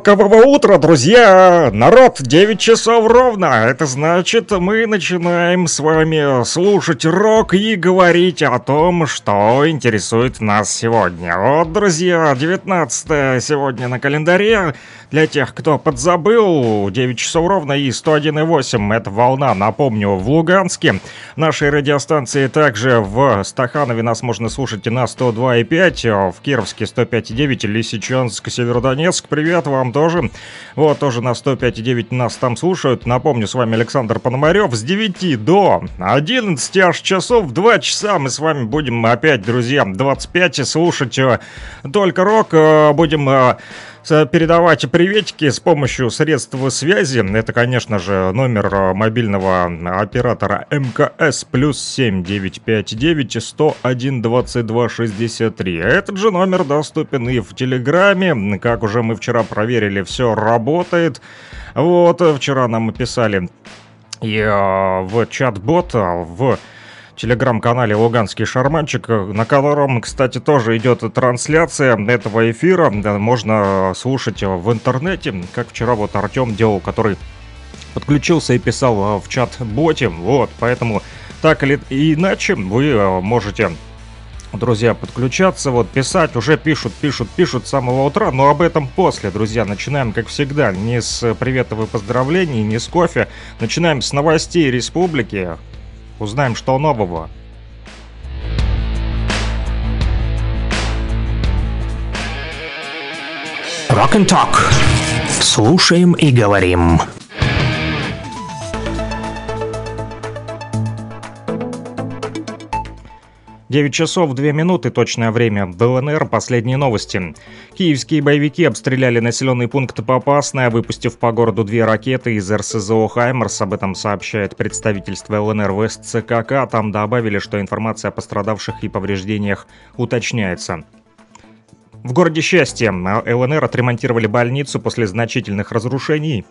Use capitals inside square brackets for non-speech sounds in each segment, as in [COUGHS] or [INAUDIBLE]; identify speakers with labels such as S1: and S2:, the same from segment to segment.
S1: Рокового утра, друзья! Народ, 9 часов ровно. Это значит, мы начинаем с вами слушать рок и говорить о том, что интересует нас сегодня. Вот, друзья, 19 сегодня на календаре. Для тех, кто подзабыл, 9 часов ровно и 101,8 это волна, напомню, в Луганске. Нашей радиостанции также в Стаханове нас можно слушать на 102,5, в Кировске 105,9, Лисичанск, Северодонецк. Привет вам тоже. Вот, тоже на 105,9 нас там слушают. Напомню, с вами Александр Пономарев. С 9 до 11 аж часов, 2 часа мы с вами будем опять, друзья, 25 слушать э, только рок. Э, будем э, передавать приветики с помощью средств связи. Это, конечно же, номер э, мобильного оператора МКС плюс 7959 101 22 63. Этот же номер доступен и в Телеграме. Как уже мы вчера проверили, все работает. Вот, вчера нам писали и э, в чат-бот, в телеграм-канале «Луганский шарманчик», на котором, кстати, тоже идет трансляция этого эфира. Можно слушать в интернете, как вчера вот Артем делал, который подключился и писал в чат-боте. Вот, поэтому так или иначе вы можете друзья, подключаться, вот, писать, уже пишут, пишут, пишут с самого утра, но об этом после, друзья, начинаем, как всегда, не с приветов и поздравлений, не с кофе, начинаем с новостей республики, Узнаем, что нового. Rock and Talk. Слушаем и говорим. 9 часов 2 минуты, точное время. ДНР, последние новости. Киевские боевики обстреляли населенный пункт Попасная, выпустив по городу две ракеты из РСЗО «Хаймерс». Об этом сообщает представительство ЛНР в СЦКК. Там добавили, что информация о пострадавших и повреждениях уточняется. В городе Счастье ЛНР отремонтировали больницу после значительных разрушений.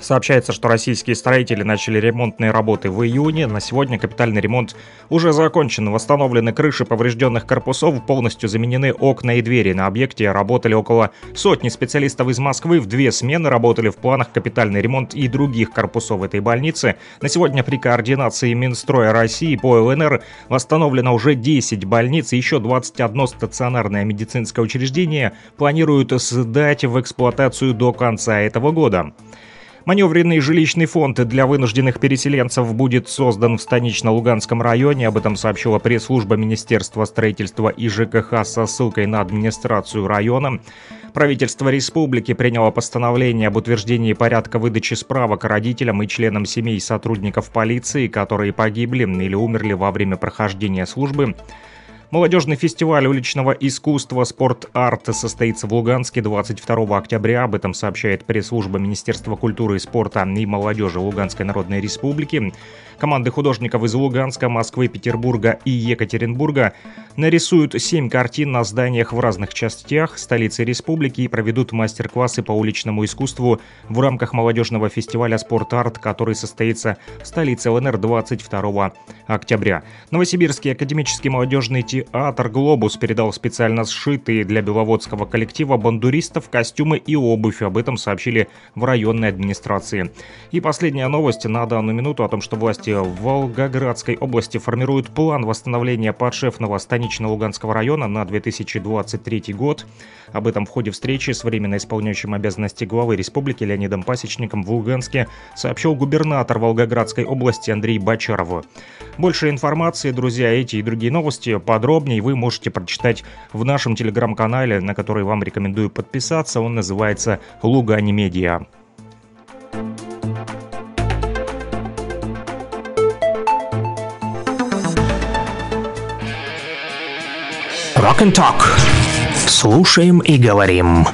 S1: Сообщается, что российские строители начали ремонтные работы в июне. На сегодня капитальный ремонт уже закончен. Восстановлены крыши поврежденных корпусов, полностью заменены окна и двери. На объекте работали около сотни специалистов из Москвы. В две смены работали в планах капитальный ремонт и других корпусов этой больницы. На сегодня при координации Минстроя России по ЛНР восстановлено уже 10 больниц и еще 21 стационарное медицинское учреждение планируют сдать в эксплуатацию до конца этого года. Маневренный жилищный фонд для вынужденных переселенцев будет создан в станично-Луганском районе. Об этом сообщила пресс-служба Министерства строительства и ЖКХ со ссылкой на администрацию района. Правительство республики приняло постановление об утверждении порядка выдачи справок родителям и членам семей сотрудников полиции, которые погибли или умерли во время прохождения службы. Молодежный фестиваль уличного искусства «Спорт-арт» состоится в Луганске 22 октября. Об этом сообщает пресс-служба Министерства культуры и спорта и молодежи Луганской Народной Республики. Команды художников из Луганска, Москвы, Петербурга и Екатеринбурга нарисуют семь картин на зданиях в разных частях столицы республики и проведут мастер-классы по уличному искусству в рамках молодежного фестиваля «Спорт-арт», который состоится в столице ЛНР 22 октября. Новосибирский академический молодежный театр «Глобус» передал специально сшитые для беловодского коллектива бандуристов костюмы и обувь. Об этом сообщили в районной администрации. И последняя новость на данную минуту о том, что власти в Волгоградской области формируют план восстановления подшефного станично-Луганского района на 2023 год. Об этом в ходе встречи с временно исполняющим обязанности главы республики Леонидом Пасечником в Луганске сообщил губернатор Волгоградской области Андрей Бачаров. Больше информации, друзья, эти и другие новости подробнее вы можете прочитать в нашем телеграм-канале, на который вам рекомендую подписаться. Он называется «Лугани Медиа». Rock and Talk. Слушаем и говорим.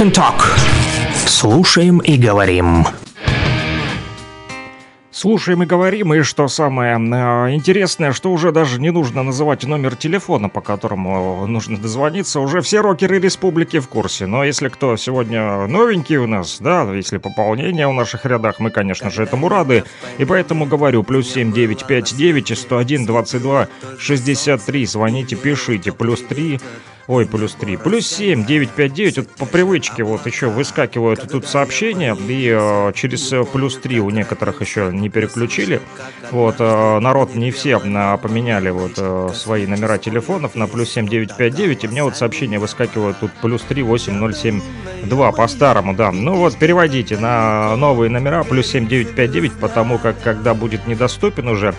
S2: Milk and
S3: Talk. Слушаем и говорим.
S1: Слушаем и говорим, и что самое э, интересное, что уже даже не нужно называть номер телефона, по которому нужно дозвониться, уже все рокеры республики в курсе. Но если кто сегодня новенький у нас, да, если пополнение в наших рядах, мы, конечно же, этому рады. И поэтому говорю, плюс 7959 101 22 63, звоните, пишите, плюс 3 Ой, плюс 3. Плюс 7, 959. Вот по привычке вот еще выскакивают тут сообщения. И э, через э, плюс 3 у некоторых еще не переключили. Вот, э, народ не все э, поменяли вот э, свои номера телефонов на плюс 7, 959. И мне вот сообщения выскакивают тут плюс 3, 8, 0, 2 по-старому, да. Ну вот, переводите на новые номера плюс 7, 959, потому как когда будет недоступен уже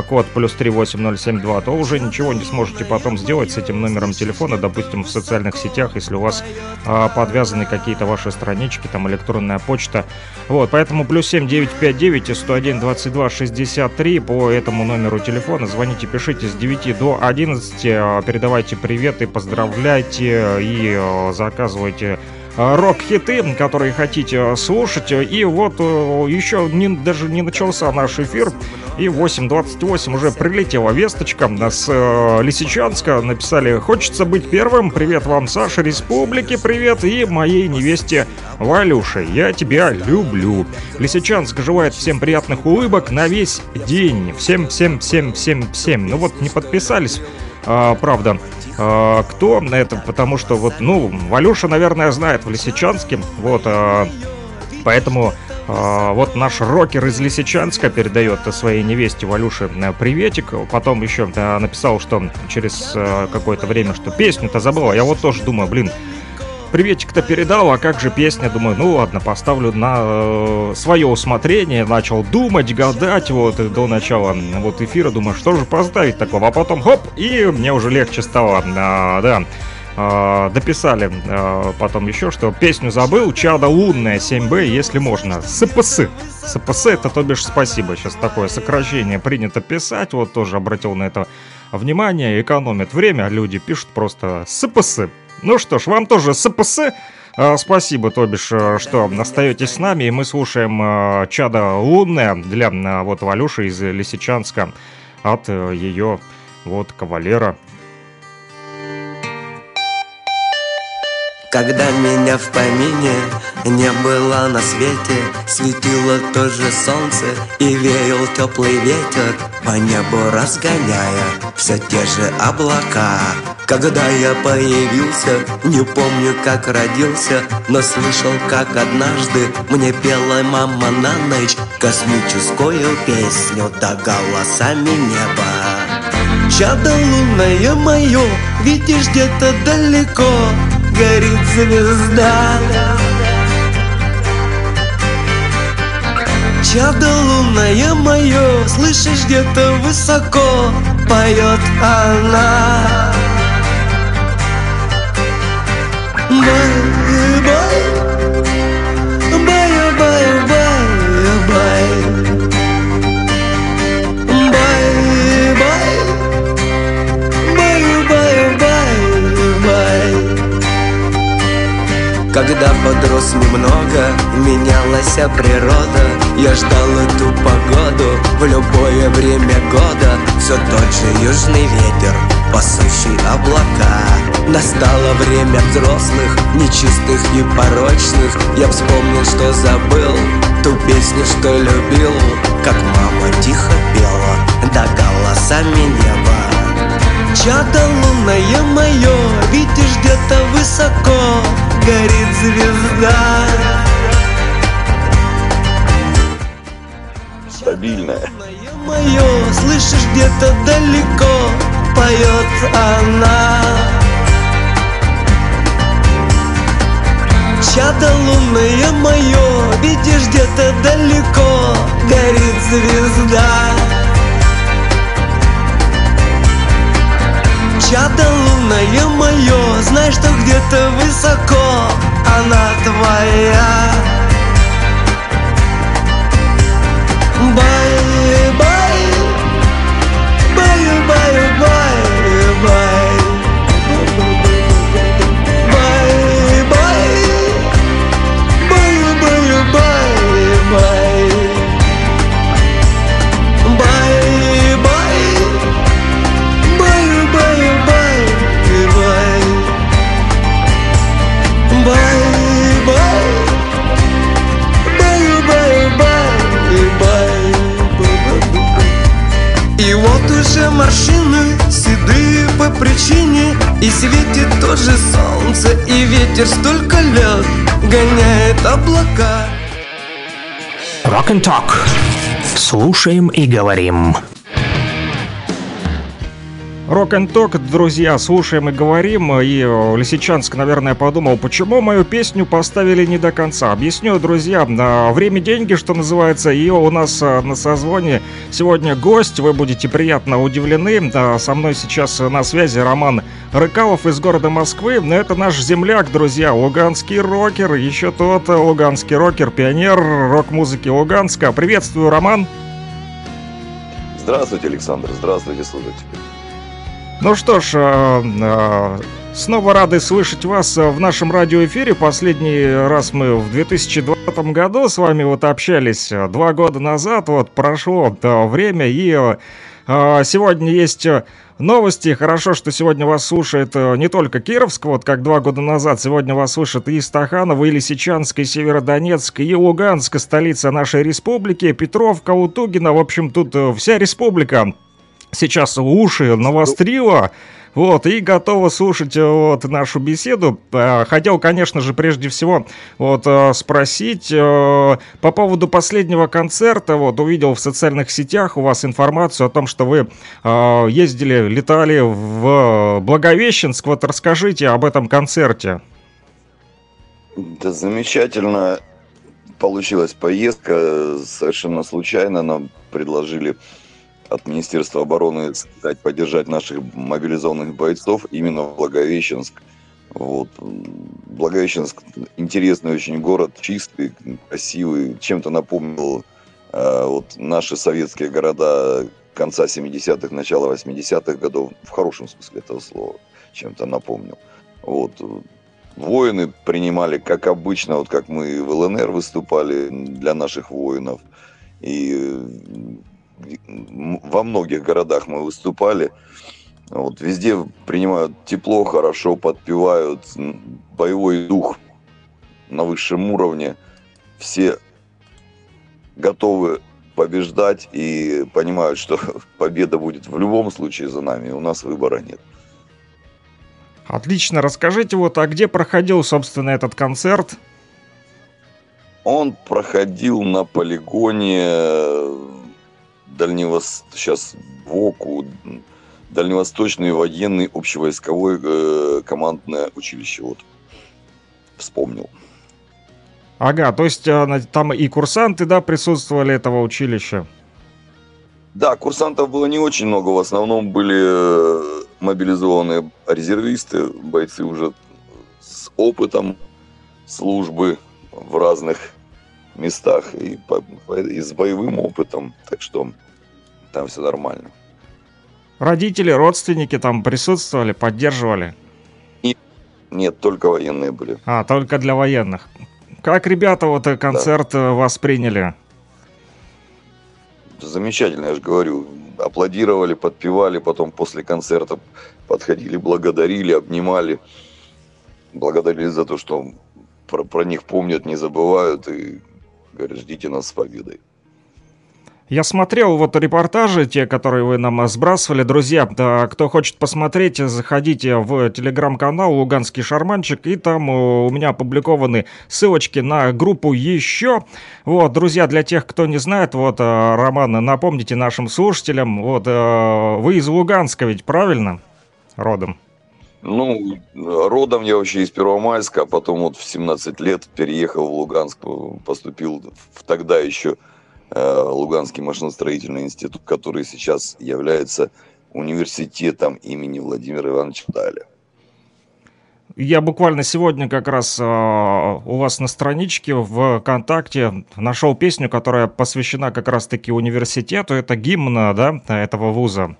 S1: код плюс 38072, то уже ничего не сможете потом сделать с этим номером телефона, допустим, в социальных сетях, если у вас а, подвязаны какие-то ваши странички, там электронная почта. Вот, поэтому плюс 7959 101 22 63 по этому номеру телефона. Звоните, пишите с 9 до 11, а, передавайте приветы, поздравляйте и а, заказывайте а, рок-хиты, которые хотите слушать. И вот еще не, даже не начался наш эфир, и в 8.28 уже прилетела весточка с э, Лисичанска. Написали «Хочется быть первым. Привет вам, Саша, Республики, привет. И моей невесте Валюше. Я тебя люблю». Лисичанск желает всем приятных улыбок на весь день. Всем, всем, всем, всем, всем. Ну вот не подписались, а, правда. А, кто это? Потому что вот, ну, Валюша, наверное, знает в Лисичанске. Вот, а, поэтому вот наш рокер из Лисичанска передает своей невесте Валюше э, приветик. Потом еще э, написал, что через э, какое-то время, что песню-то забыл. А Я вот тоже думаю, блин, приветик-то передал, а как же песня? Думаю, ну ладно, поставлю на свое усмотрение. Начал думать, гадать вот до начала вот эфира. Думаю, что же поставить такого? А потом хоп, и мне уже легче стало. А, да. А, дописали а, потом еще, что песню забыл, Чадо лунное 7Б, если можно. СПС. СПС это то бишь спасибо. Сейчас такое сокращение принято писать. Вот тоже обратил на это внимание. Экономят время. Люди пишут просто СПС. Ну что ж, вам тоже СПС. А, Спасибо, то бишь, э, что остаетесь с нами, и мы слушаем э, «Чадо лунное» для э, вот Валюши из Лисичанска от э, ее вот кавалера
S4: Когда меня в помине не было на свете Светило тоже солнце и веял теплый ветер По небу разгоняя все те же облака. Когда я появился, не помню как родился Но слышал как однажды мне пела мама на ночь Космическую песню до голосами неба. Чадо лунное мое, видишь где-то далеко горит звезда. Чадо лунное мое, слышишь где-то высоко Поет она. Бай-бай Когда подрос немного, менялась природа. Я ждал эту погоду в любое время года. Все тот же южный ветер, пасущий облака. Настало время взрослых, нечистых и порочных. Я вспомнил, что забыл ту песню, что любил. Как мама тихо пела, да голосами неба Чадо лунное мое, видишь где-то высоко горит звезда.
S5: Стабильная.
S4: Мое, слышишь где-то далеко Поет она. Чадо лунное мое Видишь где-то далеко Горит звезда Чадо лунное мое Знай, что где-то высоко Она твоя. Бай-бай по причине И светит тоже солнце, и ветер столько лет Гоняет облака
S3: Rock and Talk. Слушаем и говорим.
S1: Рок н ток, друзья, слушаем и говорим. И э, Лисичанск, наверное, подумал, почему мою песню поставили не до конца. Объясню, друзья, время деньги, что называется, и у нас э, на созвоне сегодня гость. Вы будете приятно удивлены. Со мной сейчас на связи Роман Рыкалов из города Москвы. Это наш земляк, друзья, луганский рокер, еще тот луганский рокер, пионер рок-музыки Луганска. Приветствую, Роман.
S5: Здравствуйте, Александр. Здравствуйте, слушатели.
S1: Ну что ж, э, э, снова рады слышать вас в нашем радиоэфире. Последний раз мы в 2020 году с вами вот общались э, два года назад. Вот прошло время, и сегодня есть новости. Хорошо, что сегодня вас слушает не только Кировск, вот как два года назад. Сегодня вас слышат и Стаханова, и Лисичанск, и Северодонецк, и Луганск, столица нашей республики, Петровка, Утугина. В общем, тут вся республика сейчас уши навострила, вот, и готова слушать э, вот нашу беседу. Э, хотел, конечно же, прежде всего вот э, спросить по поводу последнего концерта. Вот увидел в социальных сетях у вас информацию о том, что вы ездили, летали в Благовещенск. Вот расскажите об этом концерте.
S5: Да замечательно получилась поездка. Совершенно случайно нам предложили от Министерства обороны сказать, поддержать наших мобилизованных бойцов именно в Благовещенск. Вот. Благовещенск интересный очень город, чистый, красивый, чем-то напомнил э, вот наши советские города конца 70-х, начала 80-х годов, в хорошем смысле этого слова, чем-то напомнил. Вот. Воины принимали, как обычно, вот как мы в ЛНР выступали для наших воинов. И во многих городах мы выступали. Вот везде принимают тепло, хорошо подпевают, боевой дух на высшем уровне. Все готовы побеждать и понимают, что [LAUGHS] победа будет в любом случае за нами, у нас выбора нет.
S1: Отлично, расскажите вот, а где проходил, собственно, этот концерт?
S5: Он проходил на полигоне э, Дальневос... сейчас ВОКу, Дальневосточный военный общевойсковой э, командное училище. Вот, вспомнил.
S1: Ага, то есть а, там и курсанты, да, присутствовали этого училища?
S5: Да, курсантов было не очень много, в основном были э, мобилизованные резервисты, бойцы уже с опытом службы в разных местах и, по, и с боевым опытом, так что там все нормально.
S1: Родители, родственники там присутствовали, поддерживали?
S5: Нет, нет, только военные были.
S1: А, только для военных. Как ребята вот э, концерт да. Э, восприняли?
S5: Замечательно, я же говорю. Аплодировали, подпевали, потом после концерта подходили, благодарили, обнимали. Благодарили за то, что про, про них помнят, не забывают и говорят, ждите нас с победой.
S1: Я смотрел вот репортажи, те, которые вы нам сбрасывали. Друзья, кто хочет посмотреть, заходите в телеграм-канал «Луганский шарманчик», и там у меня опубликованы ссылочки на группу «Еще». Вот, друзья, для тех, кто не знает, вот, э, Роман, напомните нашим слушателям, вот, э, вы из Луганска ведь, правильно? Родом.
S5: Ну, родом я вообще из Первомайска, а потом вот в 17 лет переехал в Луганск, поступил в тогда еще Э, Луганский машиностроительный институт, который сейчас является университетом имени Владимира Ивановича Даля.
S1: Я буквально сегодня как раз э, у вас на страничке в ВКонтакте нашел песню, которая посвящена как раз-таки университету. Это гимн, да, этого вуза?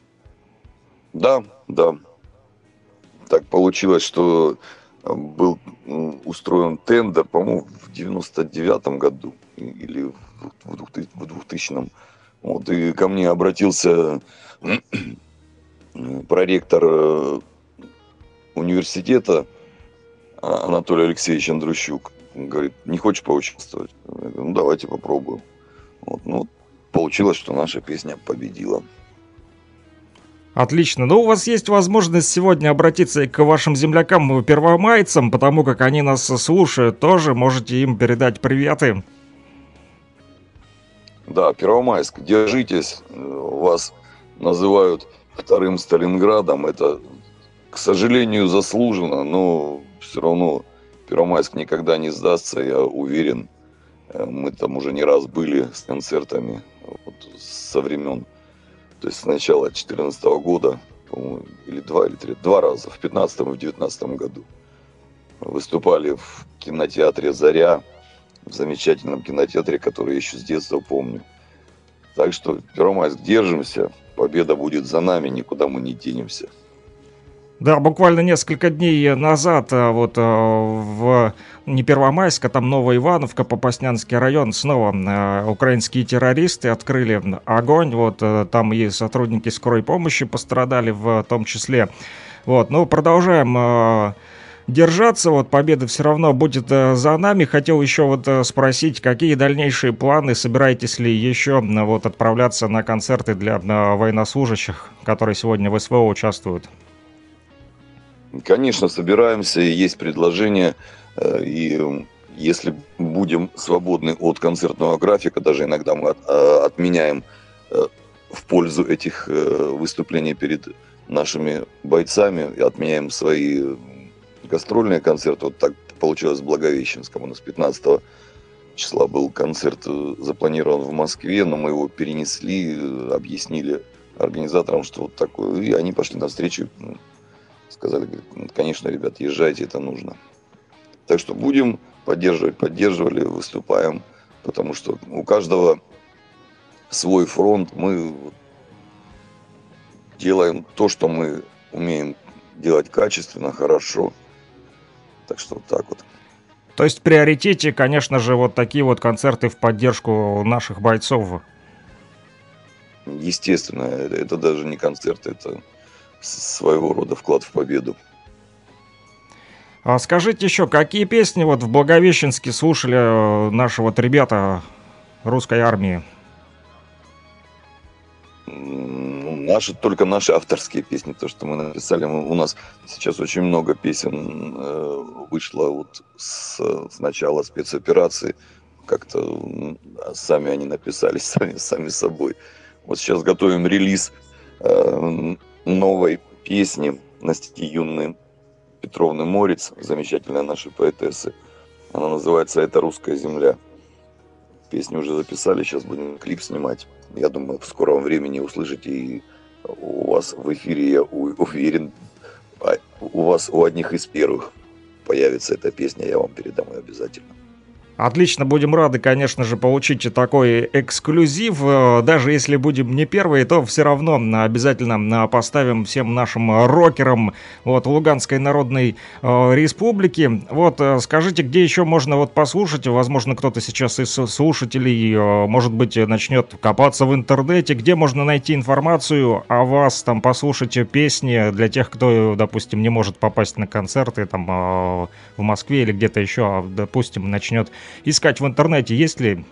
S5: Да, да. Так получилось, что был устроен тендер, по-моему, в 99 году или в 2000 Вот, и ко мне обратился [CLEARS THROAT] проректор э, университета Анатолий Алексеевич Андрущук. Говорит, не хочешь поучаствовать? Я говорю, ну, давайте попробуем. Вот, ну, получилось, что наша песня победила.
S1: Отлично. Ну, у вас есть возможность сегодня обратиться к вашим землякам, первомайцам, потому как они нас слушают тоже. Можете им передать приветы.
S5: Да, Первомайск, держитесь. Вас называют вторым Сталинградом. Это, к сожалению, заслуженно, но все равно Первомайск никогда не сдастся, я уверен. Мы там уже не раз были с концертами вот, со времен, то есть с начала 2014 года, или два, или три, два раза, в 2015 и в 2019 году. Выступали в кинотеатре «Заря», в замечательном кинотеатре, который я еще с детства помню. Так что, Первомайск, держимся. Победа будет за нами, никуда мы не денемся.
S1: Да, буквально несколько дней назад а, вот а, в не Первомайск, а там Новая Ивановка, Попаснянский район, снова а, украинские террористы открыли огонь. Вот там и сотрудники скорой помощи пострадали в том числе. Вот, ну, продолжаем держаться, вот победа все равно будет э, за нами. Хотел еще вот э, спросить, какие дальнейшие планы, собираетесь ли еще вот отправляться на концерты для военнослужащих, которые сегодня в СВО участвуют?
S5: Конечно, собираемся, есть предложение, э, и если будем свободны от концертного графика, даже иногда мы отменяем в пользу этих выступлений перед нашими бойцами, отменяем свои гастрольные концерты. Вот так получилось в Благовещенском. У нас 15 числа был концерт э, запланирован в Москве, но мы его перенесли, э, объяснили организаторам, что вот такое. И они пошли навстречу, сказали, «Ну, конечно, ребят, езжайте, это нужно. Так что будем поддерживать, поддерживали, выступаем, потому что у каждого свой фронт, мы делаем то, что мы умеем делать качественно, хорошо. Так что вот так вот.
S1: То есть в приоритете, конечно же, вот такие вот концерты в поддержку наших бойцов.
S5: Естественно, это даже не концерт, это своего рода вклад в победу.
S1: А скажите еще, какие песни вот в Благовещенске слушали э, наши вот ребята русской армии?
S5: Наши, только наши авторские песни, то, что мы написали. Мы, у нас сейчас очень много песен э, вышло вот с, с начала спецоперации. Как-то сами они написались, [LAUGHS] сами, сами собой. Вот сейчас готовим релиз э, новой песни стихи юной Петровны Морец, замечательная наша поэтессы. Она называется «Это русская земля». Песню уже записали, сейчас будем клип снимать. Я думаю, в скором времени услышите и у вас в эфире, я уверен, а, у вас у одних из первых появится эта песня, я вам передам ее обязательно.
S1: Отлично, будем рады, конечно же, получить такой эксклюзив. Э, даже если будем не первые, то все равно обязательно поставим всем нашим рокерам вот, Луганской Народной э, Республики. Вот, э, скажите, где еще можно вот послушать? Возможно, кто-то сейчас из слушателей, может быть, начнет копаться в интернете. Где можно найти информацию о вас, там, послушать песни для тех, кто, допустим, не может попасть на концерты там в Москве или где-то еще, а, допустим, начнет искать в интернете, есть ли?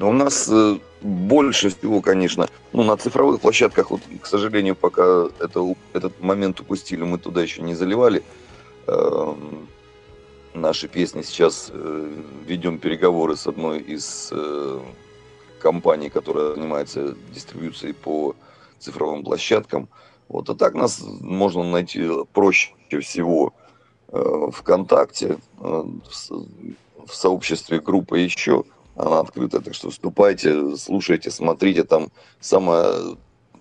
S5: У нас э, больше всего, конечно, ну, на цифровых площадках, вот, к сожалению, пока это, этот момент упустили, мы туда еще не заливали. Э, наши песни сейчас э, ведем переговоры с одной из э, компаний, которая занимается дистрибьюцией по цифровым площадкам. Вот, а так нас можно найти проще всего ВКонтакте, э, в сообществе группа еще, она открыта, так что вступайте, слушайте, смотрите, там самая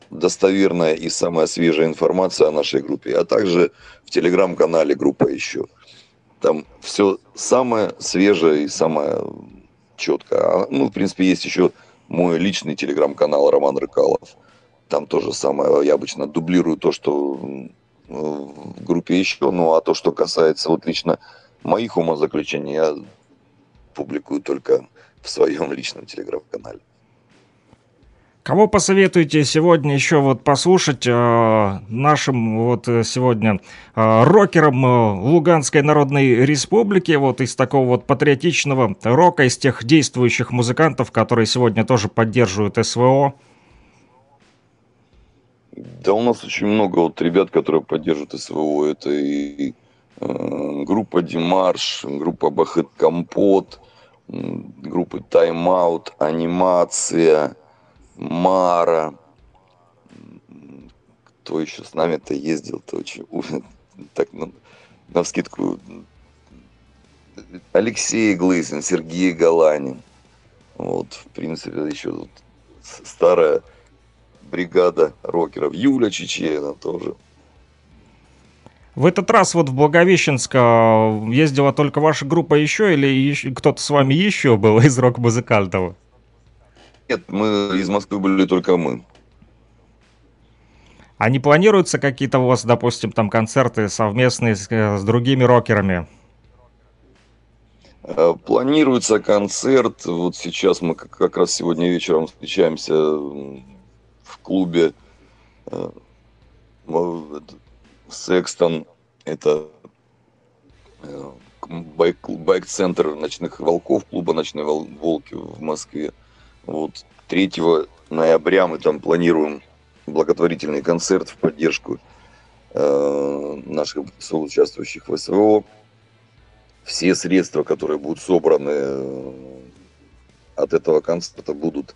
S5: достоверная и самая свежая информация о нашей группе, а также в телеграм-канале группа еще. Там все самое свежее и самое четкое. А, ну, в принципе, есть еще мой личный телеграм-канал Роман Рыкалов. Там тоже самое. Я обычно дублирую то, что в группе еще. Ну а то, что касается вот лично моих умозаключений, я публикую только в своем личном телеграм-канале.
S1: Кого посоветуете сегодня еще вот послушать э, нашим вот э, сегодня э, рокерам э, Луганской Народной Республики, вот из такого вот патриотичного рока, из тех действующих музыкантов, которые сегодня тоже поддерживают СВО?
S5: Да у нас очень много вот ребят, которые поддерживают СВО. Это и э, группа Димарш, группа Бахет Компот, группы Тайм Аут, Анимация, Мара. Кто еще с нами-то ездил-то очень... Так, ну, на вскидку Алексей Глызин, Сергей Галанин. Вот, в принципе, еще вот старая бригада рокеров. Юля Чечена тоже.
S1: В этот раз вот в Благовещенск а, ездила только ваша группа еще или кто-то с вами еще был из рок-музыкантов?
S5: Нет, мы из Москвы были только мы.
S1: А не планируются какие-то у вас, допустим, там концерты совместные с, э, с другими рокерами?
S5: Э, планируется концерт. Вот сейчас мы как раз сегодня вечером встречаемся клубе э, Секстон, это э, байк, байк-центр ночных волков, клуба «Ночные волки» в Москве. Вот 3 ноября мы там планируем благотворительный концерт в поддержку э, наших участвующих в СВО. Все средства, которые будут собраны от этого концерта, будут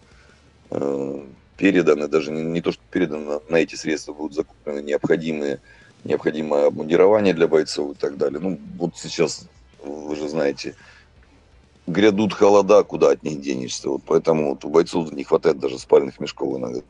S5: переданы, даже не, не то, что переданы, на эти средства будут закуплены необходимые, необходимое обмундирование для бойцов и так далее. Ну, вот сейчас, вы же знаете, грядут холода, куда от них денешься. Вот поэтому вот у бойцов не хватает даже спальных мешков иногда.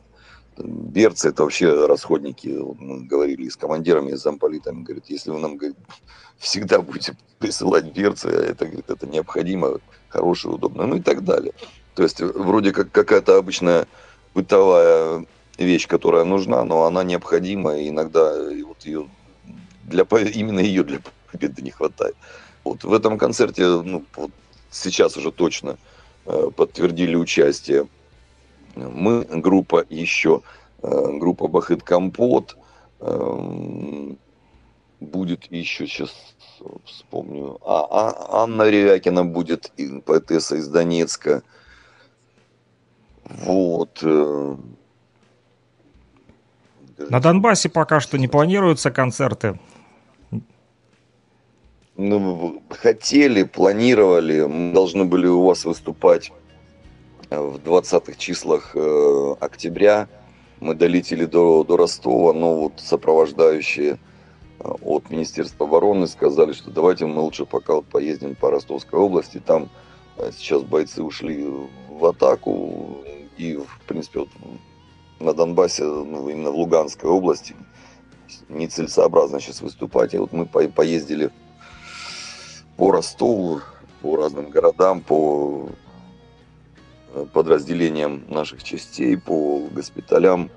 S5: Берцы это вообще расходники. Мы говорили с командирами, с замполитами. Говорит, если вы нам говорит, [LAUGHS] всегда будете присылать берцы, это, говорит, это необходимо, хорошее, удобно, ну и так далее. То есть вроде как какая-то обычная бытовая вещь, которая нужна, но она необходима, и иногда вот ее для, именно ее для победы не хватает. Вот в этом концерте, ну, вот сейчас уже точно э, подтвердили участие мы, группа еще, э, группа Бахыт Компот. Эм, будет еще сейчас вспомню. А, а, Анна Ревякина будет, поэтесса из Донецка. Вот. Э,
S1: На Донбассе пока что не планируются концерты.
S5: Ну, хотели, планировали, мы должны были у вас выступать в 20-х числах э, октября. Мы долетели до, до Ростова, но вот сопровождающие э, от Министерства обороны сказали, что давайте мы лучше пока вот поездим по Ростовской области. Там э, сейчас бойцы ушли в атаку, и, в принципе, вот на Донбассе, ну, именно в Луганской области, нецелесообразно сейчас выступать. И вот мы поездили по Ростову, по разным городам, по э, подразделениям наших частей, по госпиталям.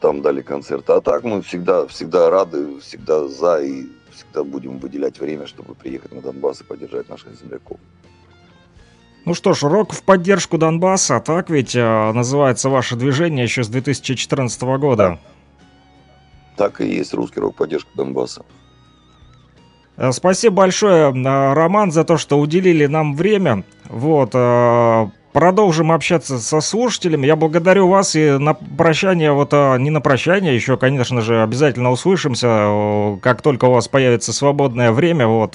S5: Там дали концерты. А так мы всегда, всегда рады, всегда за и всегда будем выделять время, чтобы приехать на Донбасс и поддержать наших земляков.
S1: Ну что ж, рок в поддержку Донбасса, так ведь э, называется ваше движение еще с 2014 года.
S5: Так и есть русский рок поддержка Донбасса.
S1: Э, спасибо большое, э, Роман, за то, что уделили нам время. Вот, продолжим общаться со слушателями. Я благодарю вас и на прощание, вот не на прощание, еще, конечно же, обязательно услышимся, как только у вас появится свободное время, вот,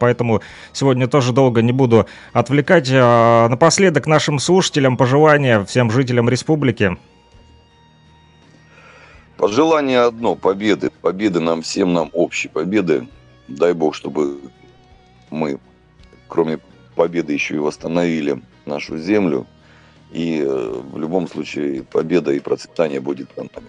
S1: поэтому сегодня тоже долго не буду отвлекать. Напоследок нашим слушателям пожелания всем жителям республики.
S5: Пожелание одно, победы. Победы нам всем, нам общей победы дай бог, чтобы мы, кроме победы, еще и восстановили нашу землю. И э, в любом случае победа и процветание будет за нами.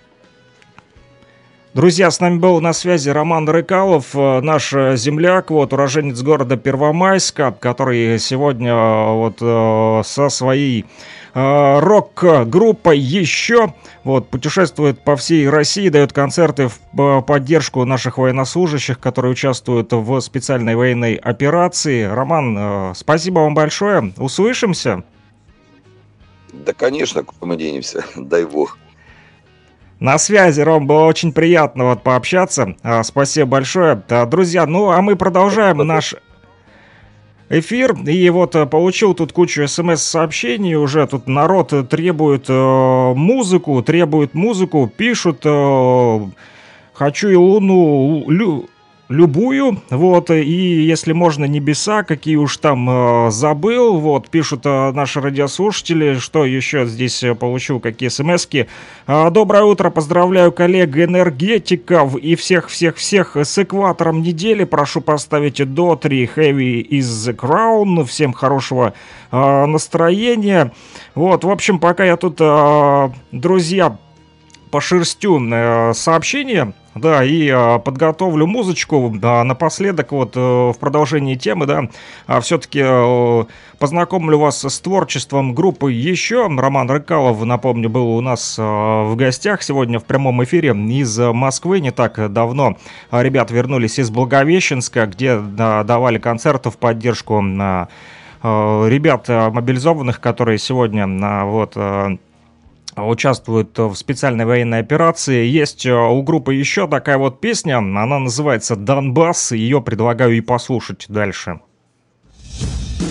S1: Друзья, с нами был на связи Роман Рыкалов, э, наш э, земляк, вот, уроженец города Первомайска, который сегодня вот со своей Э, рок-группа еще вот, путешествует по всей России, дает концерты в э, поддержку наших военнослужащих, которые участвуют в специальной военной операции. Роман, э, спасибо вам большое. Услышимся.
S5: Да, конечно, куда [LAUGHS] дай бог.
S1: На связи, Ром, было очень приятно вот пообщаться. Спасибо большое. Друзья, ну а мы продолжаем наш эфир. И вот э, получил тут кучу смс-сообщений уже. Тут народ требует э, музыку, требует музыку, пишут... Э, Хочу и луну лю, любую, вот, и если можно небеса, какие уж там э, забыл, вот, пишут э, наши радиослушатели, что еще здесь э, получил, какие смски. Э, доброе утро, поздравляю коллег энергетиков и всех-всех-всех с экватором недели, прошу поставить до 3 Heavy is the Crown, всем хорошего э, настроения, вот, в общем, пока я тут, э, друзья, пошерстю э, сообщения, да, и э, подготовлю музычку. Да, напоследок, вот э, в продолжении темы, да, а все-таки э, познакомлю вас с творчеством группы еще. Роман Рыкалов, напомню, был у нас э, в гостях сегодня в прямом эфире из Москвы не так давно. Ребят вернулись из Благовещенска, где да, давали концерты в поддержку э, ребят мобилизованных, которые сегодня э, вот участвуют в специальной военной операции. Есть э, у группы еще такая вот песня, она называется «Донбасс», ее предлагаю и послушать дальше.
S2: разрывает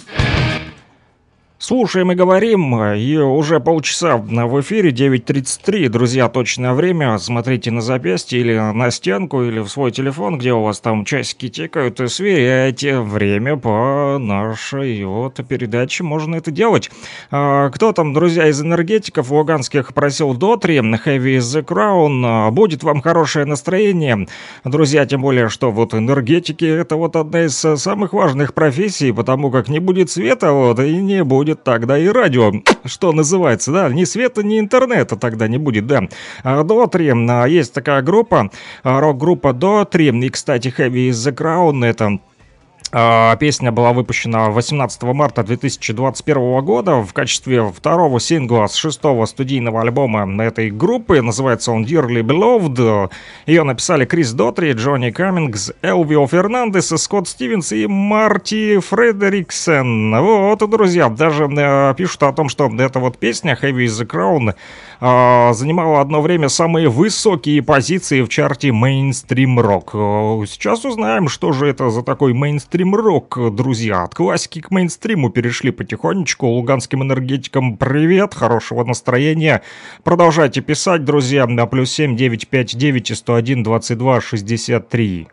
S1: Слушаем и говорим, и уже полчаса в эфире, 9.33, друзья, точное время, смотрите на запястье или на стенку, или в свой телефон, где у вас там часики тикают, и сверяйте время по нашей вот передаче, можно это делать. А, Кто там, друзья, из энергетиков луганских просил Дотри, Heavy is the Crown, А, будет вам хорошее настроение, друзья, тем более, что вот энергетики это вот одна из самых важных профессий, потому как не будет света, вот, и не будет тогда и радио, что называется, да, ни света, ни интернета тогда не будет, да. А, Дотри, а, есть такая группа, а, рок-группа Дотри, и, кстати, Heavy is the Crown, это Песня была выпущена 18 марта 2021 года в качестве второго сингла с шестого студийного альбома этой группы. Называется он Dearly Beloved. Ее написали Крис Дотри, Джонни Каммингс, Элвио Фернандес, Скотт Стивенс и Марти Фредериксен. Вот, друзья, даже э, пишут о том, что эта вот песня Heavy is the Crown э, занимала одно время самые высокие позиции в чарте мейнстрим рок. Э, Сейчас узнаем, что же это за такой мейнстрим рок, друзья. От классики к мейнстриму перешли потихонечку. Луганским энергетикам привет, хорошего настроения. Продолжайте писать, друзья, на плюс 7 959 101 22 63.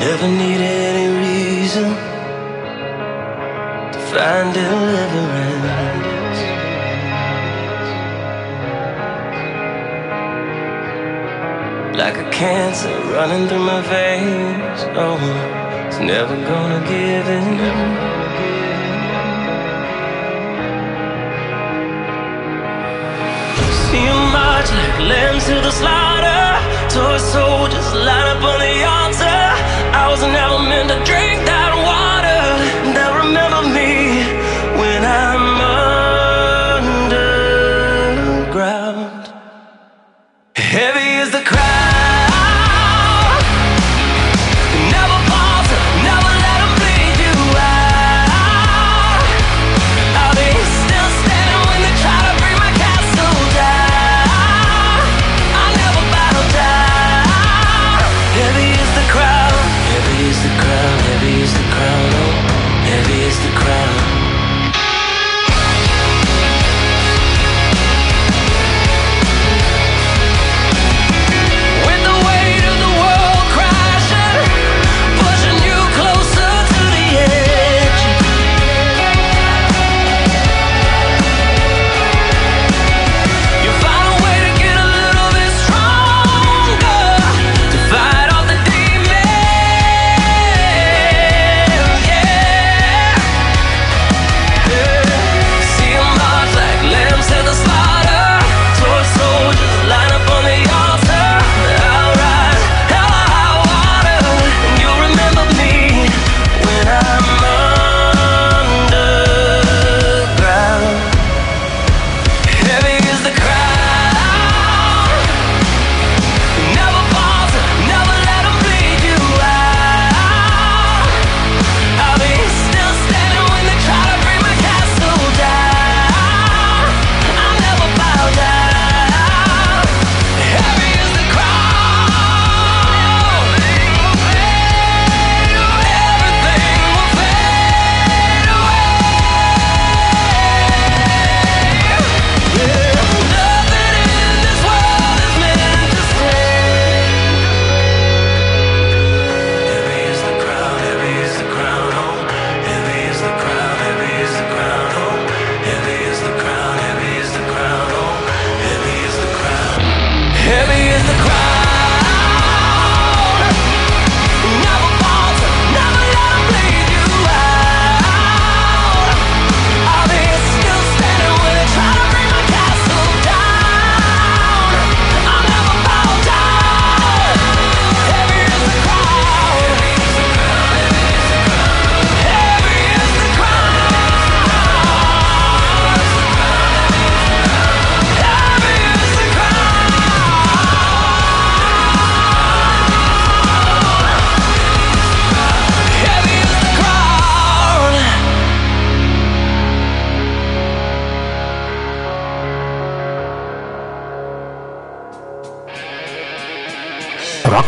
S6: Never needed any reason find deliverance. Like a cancer running through my veins. Oh, it's never gonna give in. See march like lambs to the slaughter. Toy soldiers line up on the altar. I was never meant to drink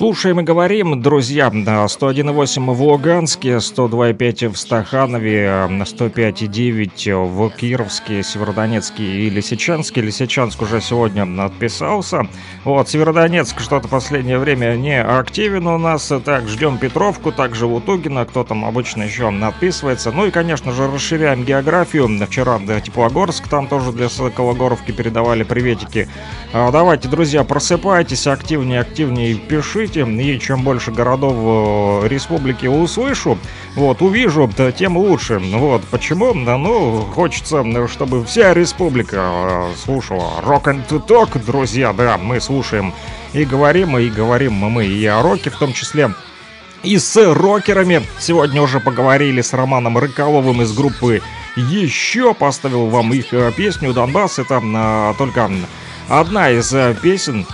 S1: Слушаем и говорим, друзья, 101,8 в Луганске, 102,5 в Стаханове, 105,9 в Кировске, Северодонецке и Лисичанске. Лисичанск уже сегодня отписался. Вот, Северодонецк что-то последнее время не активен у нас. Так, ждем Петровку, также Лутугина, кто там обычно еще отписывается. Ну и, конечно же, расширяем географию. Вчера да, Теплогорск, там тоже для Сокологоровки передавали приветики. А, давайте, друзья, просыпайтесь, активнее, активнее пишите и чем больше городов э, республики услышу, вот, увижу, тем лучше. Вот, почему? Да, ну, хочется, чтобы вся республика э, слушала Rock and Talk, друзья, да, мы слушаем и говорим, и говорим мы и о роке в том числе. И с рокерами сегодня уже поговорили с Романом Рыколовым из группы «Еще». Поставил вам их э, песню «Донбасс». Это а, только одна из песен,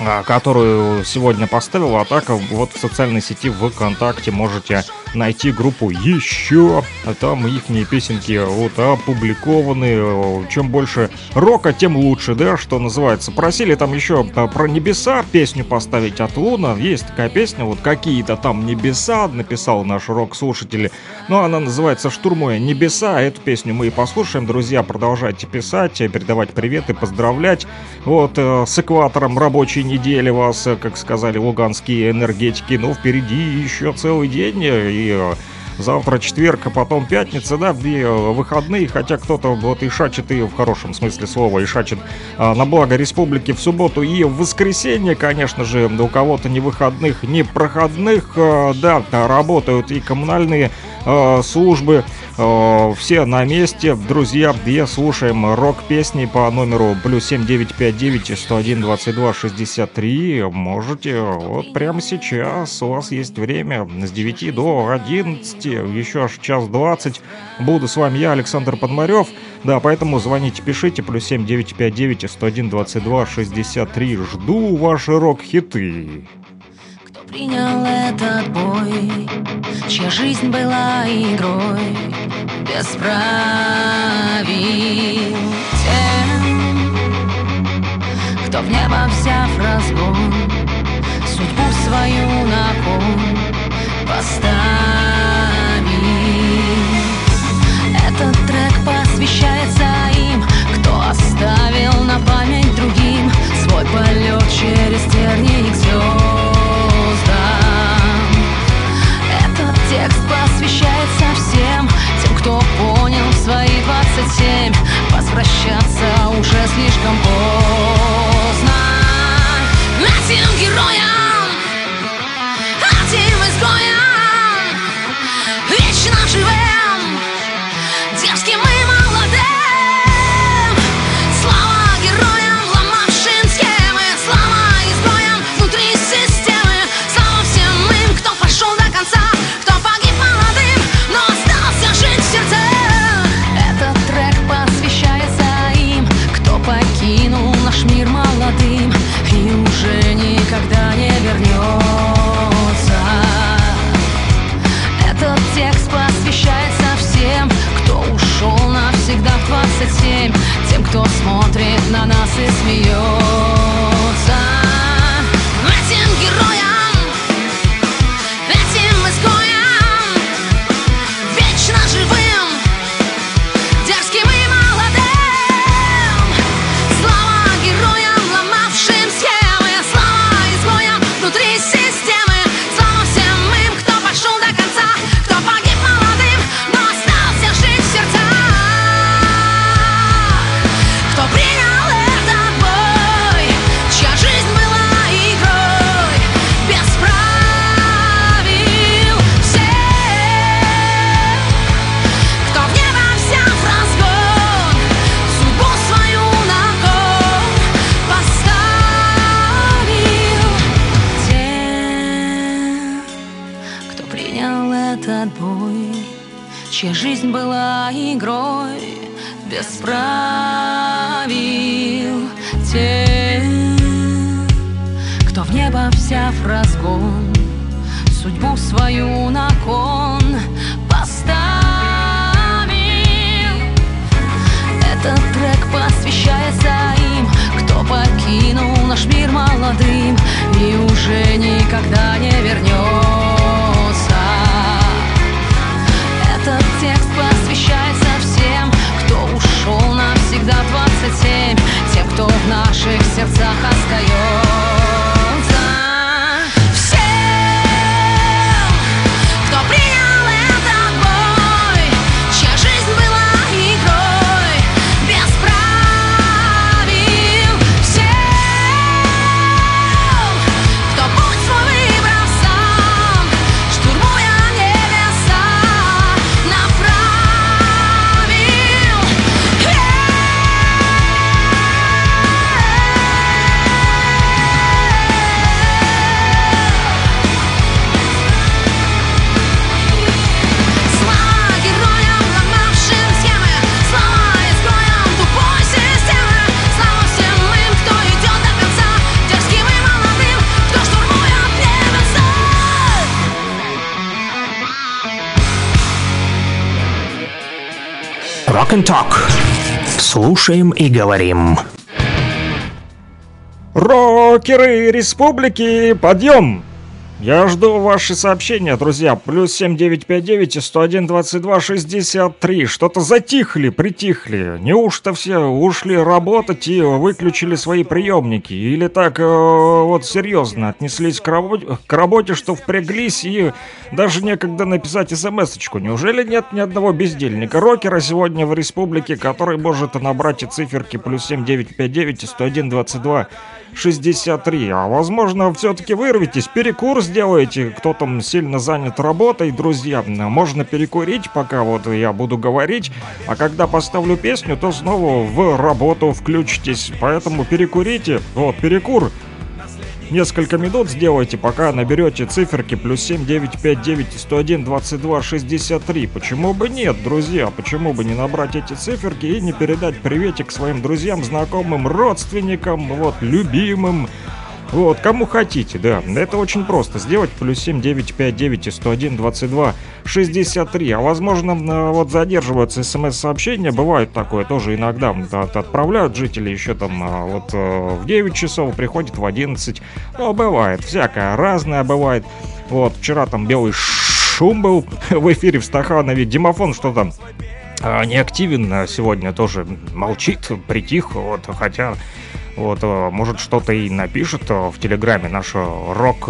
S1: а, которую сегодня поставил, а так вот в социальной сети ВКонтакте. Можете найти группу еще. Там их песенки вот опубликованы. Чем больше рока, тем лучше, да, что называется. Просили там еще а, про небеса песню поставить от Луна. Есть такая песня, вот какие-то там небеса, написал наш рок-слушатель. Но ну, она называется «Штурмуя небеса». Эту песню мы и послушаем. Друзья, продолжайте писать, передавать приветы, поздравлять. Вот э, с экватором рабочей недели вас, как сказали луганские энергетики. Но впереди еще целый день. И и завтра четверг, а потом пятница, да, две выходные, хотя кто-то вот и шачет, и в хорошем смысле слова, и шачет а, на благо республики в субботу и в воскресенье, конечно же, у кого-то ни выходных, ни проходных, а, да, работают и коммунальные а, службы, Э, все на месте. Друзья, где слушаем рок-песни по номеру плюс 7959 101 22 63. Можете вот прямо сейчас. У вас есть время с 9 до 11. Еще аж час 20. Буду с вами я, Александр Подмарев. Да, поэтому звоните, пишите. Плюс 7959 101 22 63. Жду ваши рок-хиты
S7: принял этот бой, чья жизнь была игрой без правил. Тем, кто в небо взяв разгон, судьбу свою на кон поставил. Этот трек посвящается им, кто оставил на память другим свой полет через тернии к звездам. Текст посвящается всем Тем, кто понял в свои 27 Возвращаться уже слишком поздно. Этим героям Этим изгоям Вечно живем кто смотрит на нас и смеется без правил те, кто в небо взяв разгон, судьбу свою на кон поставил. Этот трек посвящается им Кто покинул наш мир молодым И уже никогда
S3: Слушаем и говорим.
S1: Рокеры республики, подъем! Я жду ваши сообщения, друзья. Плюс 7959 и 101 22 63. Что-то затихли, притихли. Неужто все ушли работать и выключили свои приемники? Или так э, вот серьезно отнеслись к работе, к работе, что впряглись и даже некогда написать смс-очку? Неужели нет ни одного бездельника рокера сегодня в республике, который может набрать и циферки плюс 7959 и 101 22 63. А возможно, все-таки вырветесь, перекур сделаете, кто там сильно занят работой, друзья. Можно перекурить, пока вот я буду говорить, а когда поставлю песню, то снова в работу включитесь. Поэтому перекурите. Вот, перекур. Несколько минут сделайте, пока наберете циферки плюс 7, 9, 5, 9, 101, 22, 63. Почему бы нет, друзья? Почему бы не набрать эти циферки и не передать приветик своим друзьям, знакомым, родственникам, вот, любимым, вот, кому хотите, да. Это очень просто. Сделать плюс 7, 9, 5, 9 и 101, 22, 63. А возможно, э, вот задерживаются смс-сообщения. Бывает такое тоже иногда. От- Отправляют жители еще там а, вот э, в 9 часов, приходит в 11. Ну, бывает. Всякое разное бывает. Вот, вчера там белый шум был [LAUGHS] в эфире в Стаханове. Димофон что там а, не активен сегодня тоже молчит, притих, вот, хотя вот, э, может что-то и напишет э, в Телеграме наш э, рок,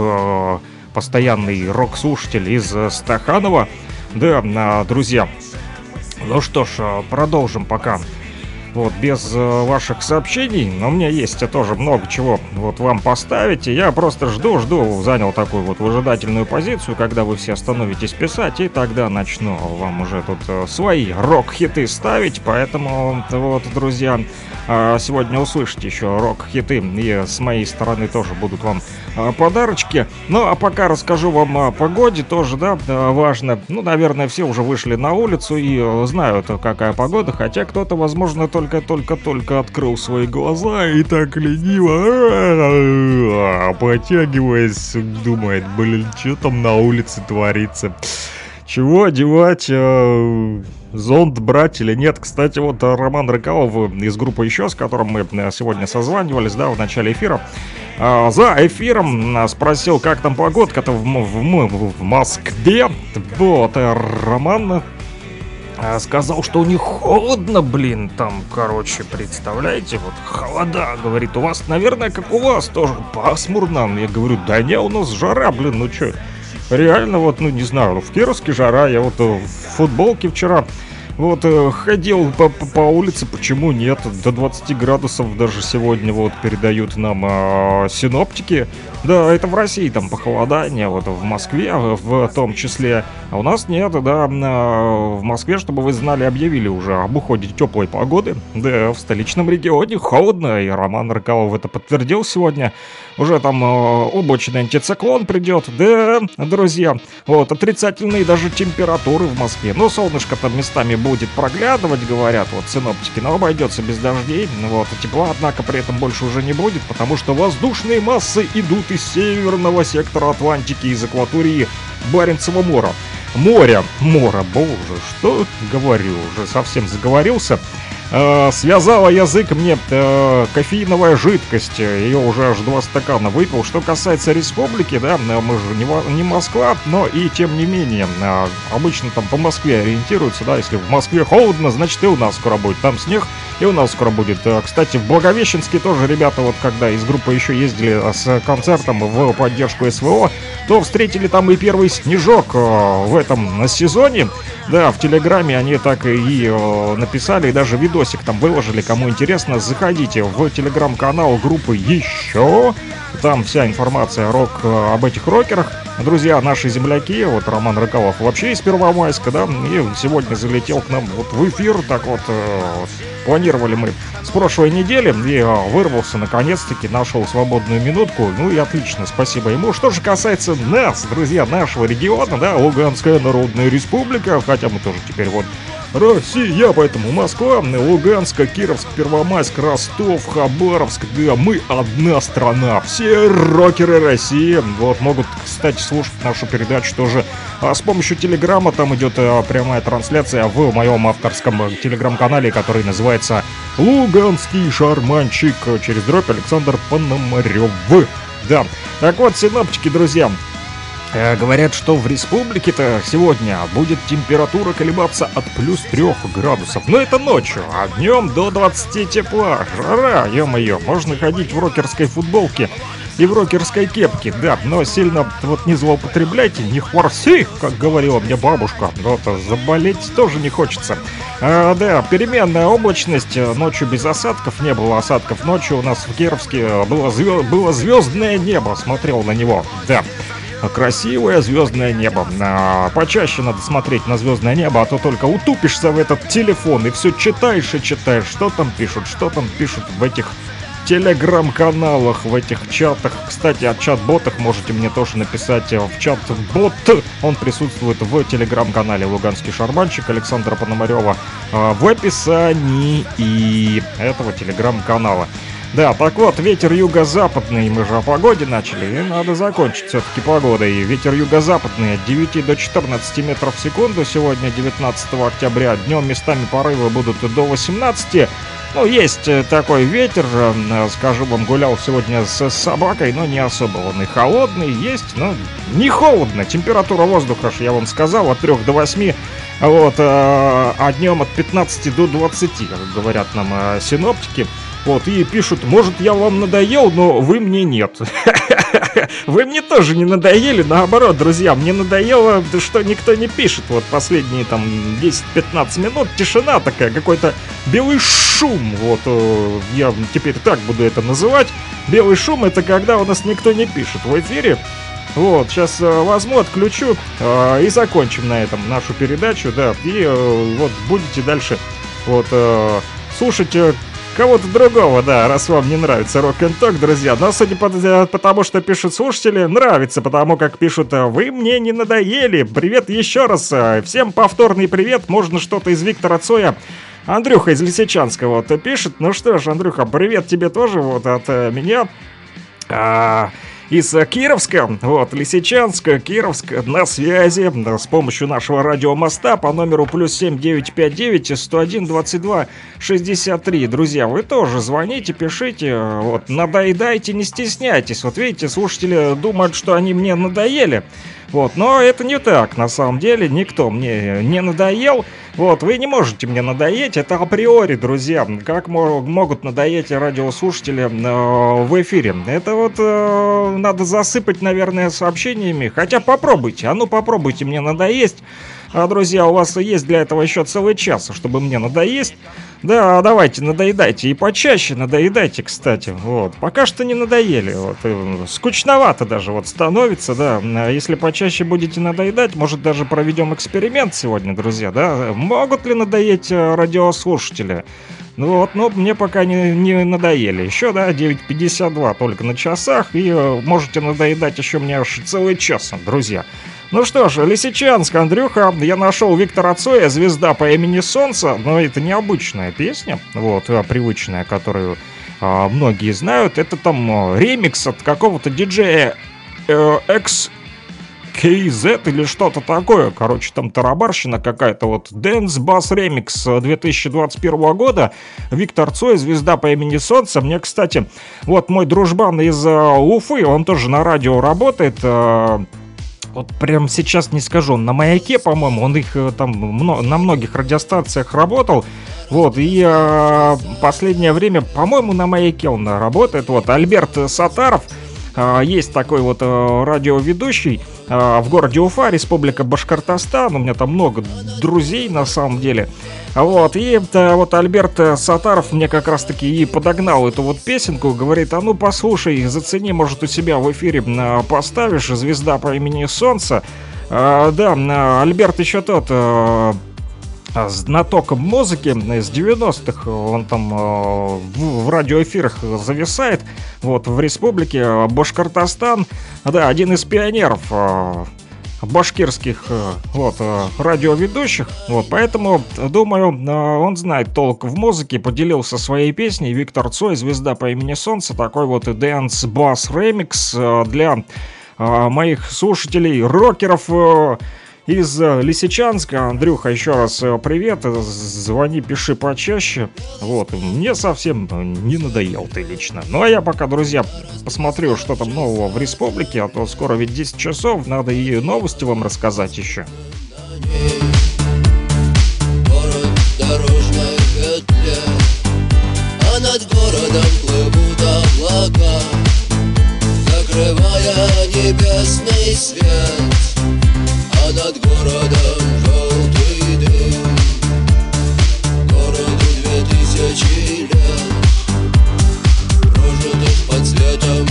S1: постоянный рок-слушатель из Стаханова. Да, друзья, ну что ж, продолжим пока. Вот, без э, ваших сообщений, но у меня есть тоже много чего вот вам поставить, и я просто жду, жду, занял такую вот выжидательную позицию, когда вы все остановитесь писать, и тогда начну вам уже тут э, свои рок-хиты ставить, поэтому вот, друзья, а, сегодня услышите еще рок-хиты, и с моей стороны тоже будут вам подарочки. Ну, а пока расскажу вам о погоде, тоже, да, э, важно. Ну, наверное, все уже вышли на улицу и э, знают, какая погода, хотя кто-то, возможно, только-только-только открыл свои глаза и так лениво, потягиваясь, думает, блин, что там на улице творится. Чего одевать? э, Зонт брать или нет? Кстати, вот э, Роман Рыкалов из группы «Еще», с которым мы э, сегодня созванивались, да, в начале эфира, а, за эфиром спросил, как там погодка-то в, в, в Москве. Вот, э, Роман сказал, что у них холодно, блин, там, короче, представляете, вот холода, говорит, у вас, наверное, как у вас, тоже пасмурно. Я говорю, да не, у нас жара, блин, ну чё, реально, вот, ну, не знаю, в Кировске жара, я вот э, в футболке вчера вот э, ходил по, по, по улице, почему нет? До 20 градусов даже сегодня вот передают нам э, синоптики. Да, это в России там похолодание, вот в Москве в, в том числе. А у нас нет, да, э, в Москве, чтобы вы знали, объявили уже об уходе теплой погоды. Да, в столичном регионе холодно, и Роман Рыкалов это подтвердил сегодня. Уже там э, облачный антициклон придет, да, друзья. Вот, отрицательные даже температуры в Москве. Ну, солнышко там местами будет проглядывать, говорят, вот синоптики, но обойдется без дождей. Вот, тепла, однако, при этом больше уже не будет, потому что воздушные массы идут из северного сектора Атлантики, из акватории Баренцева моря. Моря, мора, боже, что говорю, уже совсем заговорился. Э, связала язык мне э, кофеиновая жидкость. Ее уже аж два стакана выпил. Что касается республики, да, э, мы же не, не Москва, но и тем не менее, э, обычно там по Москве ориентируются, да, если в Москве холодно, значит и у нас скоро будет там снег, и у нас скоро будет. Э, Кстати, в Благовещенске тоже ребята, вот когда из группы еще ездили с концертом в поддержку СВО, то встретили там и первый снежок в этом сезоне. Да, в Телеграме они так и написали, и даже видосик там выложили. Кому интересно, заходите в Телеграм-канал группы «Еще». Там вся информация рок э, об этих рокерах. Друзья, наши земляки, вот Роман Рыкалов вообще из Первомайска, да, и сегодня залетел к нам вот в эфир, так вот, э, планировали мы с прошлой недели, и э, вырвался наконец-таки, нашел свободную минутку, ну и отлично, спасибо ему. Что же касается нас, друзья, нашего региона, да, Луганская Народная Республика, хотя мы тоже теперь вот Россия, поэтому Москва, Луганск, Кировск, Первомайск, Ростов, Хабаровск, да, мы одна страна, все рокеры России, вот, могут, кстати, слушать нашу передачу тоже. А, с помощью Телеграма, там идет а, прямая трансляция в моем авторском Телеграм-канале, который называется «Луганский шарманчик» через дробь Александр Пономарев. Да, так вот, синоптики, друзья, Э, Говорят, что в республике-то сегодня будет температура колебаться от плюс 3 градусов. Но это ночью, а днем до 20 тепла. Жара, ё-моё, можно ходить в рокерской футболке и в рокерской кепке, да, но сильно вот не злоупотребляйте, не хворси, как говорила мне бабушка. Вот, а заболеть тоже не хочется. А, да, переменная облачность, э, ночью без осадков, не было осадков. Ночью у нас в Кировске было, звё- было звездное небо, смотрел на него, да. Красивое звездное небо. А, почаще надо смотреть на звездное небо, а то только утупишься в этот телефон и все читаешь и читаешь, что там пишут, что там пишут в этих телеграм-каналах, в этих чатах. Кстати, о чат-ботах можете мне тоже написать э, в чат-бот. Он присутствует в телеграм-канале Луганский Шарманчик Александра Пономарева э, в описании этого телеграм-канала. Да, так вот, ветер юго-западный, мы же о погоде начали, и надо закончить все-таки погодой. Ветер юго-западный от 9 до 14 метров в секунду, сегодня 19 октября, днем местами порывы будут до 18. Ну, есть э, такой ветер, э, скажу вам, гулял сегодня с собакой, но не особо он и холодный, есть, но не холодно. Температура воздуха, ж я вам сказал, от 3 до 8, вот, э, а днем от 15 до 20, как говорят нам синоптики. Вот, и пишут, может, я вам надоел, но вы мне нет. [LAUGHS] Вы мне тоже не надоели, наоборот, друзья, мне надоело, что никто не пишет. Вот последние там 10-15 минут тишина такая, какой-то белый шум. Вот, э, я теперь так буду это называть. Белый шум это когда у нас никто не пишет в эфире. Вот, сейчас возьму, отключу э, и закончим на этом нашу передачу, да, и э, вот будете дальше вот э, слушать э, кого-то другого, да, раз вам не нравится рок н ток, друзья. Но судя по э, потому, что пишут слушатели, нравится, потому как пишут э, «Вы мне не надоели». Привет еще раз. э, Всем повторный привет. Можно что-то из Виктора Цоя. Андрюха из Лисичанского вот пишет. Ну что ж, Андрюха, привет тебе тоже вот от меня. А, из Кировска, вот, Лисичанск, Кировск, на связи с помощью нашего радиомоста по номеру плюс 7959 101 22 63. Друзья, вы тоже звоните, пишите, вот, надоедайте, не стесняйтесь. Вот видите, слушатели думают, что они мне надоели. Вот, но это не так, на самом деле, никто мне не надоел. Вот, вы не можете мне надоесть, это априори, друзья. Как мо- могут надоесть радиослушатели э, в эфире? Это вот э, надо засыпать, наверное, сообщениями. Хотя попробуйте, а ну попробуйте мне надоесть. А, друзья, у вас есть для этого еще целый час, чтобы мне надоесть. Да, давайте, надоедайте. И почаще надоедайте, кстати. Вот. Пока что не надоели. Вот. Скучновато даже вот становится, да. А Если почаще будете надоедать, может даже проведем эксперимент сегодня, друзья, да. Могут ли надоесть э, радиослушатели? Ну вот, но мне пока не, не надоели. Еще, да, 9.52 только на часах, и э, можете надоедать еще мне аж целый час, друзья. Ну что ж, Лисичанск, Андрюха, я нашел Виктора Цоя, звезда по имени Солнце, но это необычная песня, вот, а, привычная, которую а, многие знают. Это там а, ремикс от какого-то диджея э, X KZ или что-то такое. Короче, там тарабарщина какая-то. Вот Dance Bass Remix 2021 года. Виктор Цой, звезда по имени Солнце. Мне, кстати, вот мой дружбан из э, Уфы, он тоже на радио работает. Вот прям сейчас не скажу, на маяке, по-моему, он их э, там на многих радиостанциях работал. Вот, и э, последнее время, по-моему, на маяке он работает. Вот, Альберт Сатаров, э, есть такой вот э, радиоведущий в городе Уфа, Республика Башкортостан. У меня там много друзей на самом деле. Вот, и э, вот Альберт э, Сатаров мне как раз-таки и подогнал эту вот песенку, говорит, а ну послушай, зацени, может, у себя в эфире э, поставишь «Звезда по имени Солнце». А, да, э, Альберт еще тот а, знаток музыки из 90-х, он там в, радиоэфирах зависает, вот, в республике Башкортостан, да, один из пионеров башкирских э, вот, э, радиоведущих, вот, поэтому, думаю, э, он знает толк в музыке, поделился своей песней, Виктор Цой, звезда по имени Солнце, такой вот Dance Bass Remix э, для моих слушателей, рокеров, из э, Лисичанска. Андрюха, еще раз э, привет. Звони, пиши почаще. Вот, мне совсем э, не надоел ты лично. Ну а я пока, друзья, посмотрю, что там нового в республике, а то скоро ведь 10 часов, надо и новости вам рассказать еще.
S8: А над городом плывут облака Закрывая небесный свет над городом желтый дым. Городу две тысячи лет. Прожитых под светом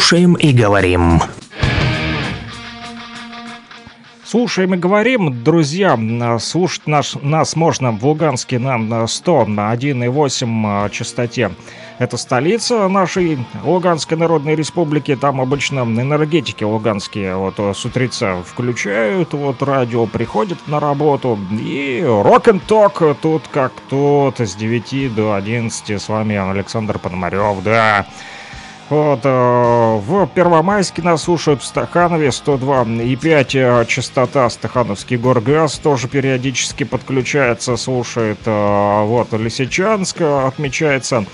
S3: Слушаем и говорим.
S1: Слушаем и говорим, друзья, а, слушать наш, нас можно в Луганске на на 100 на 1,8 а, частоте. Это столица нашей Луганской Народной Республики. Там обычно энергетики луганские вот э, с утреца включают, вот радио приходит на работу. И рок н ток тут как тут с 9 до 11 с вами Александр Пономарев, да. Вот, э, в Первомайске нас слушают в Стаханове 102,5 э, частота Стахановский горгаз тоже периодически подключается, слушает. э, Вот, Лисичанск э, отмечается.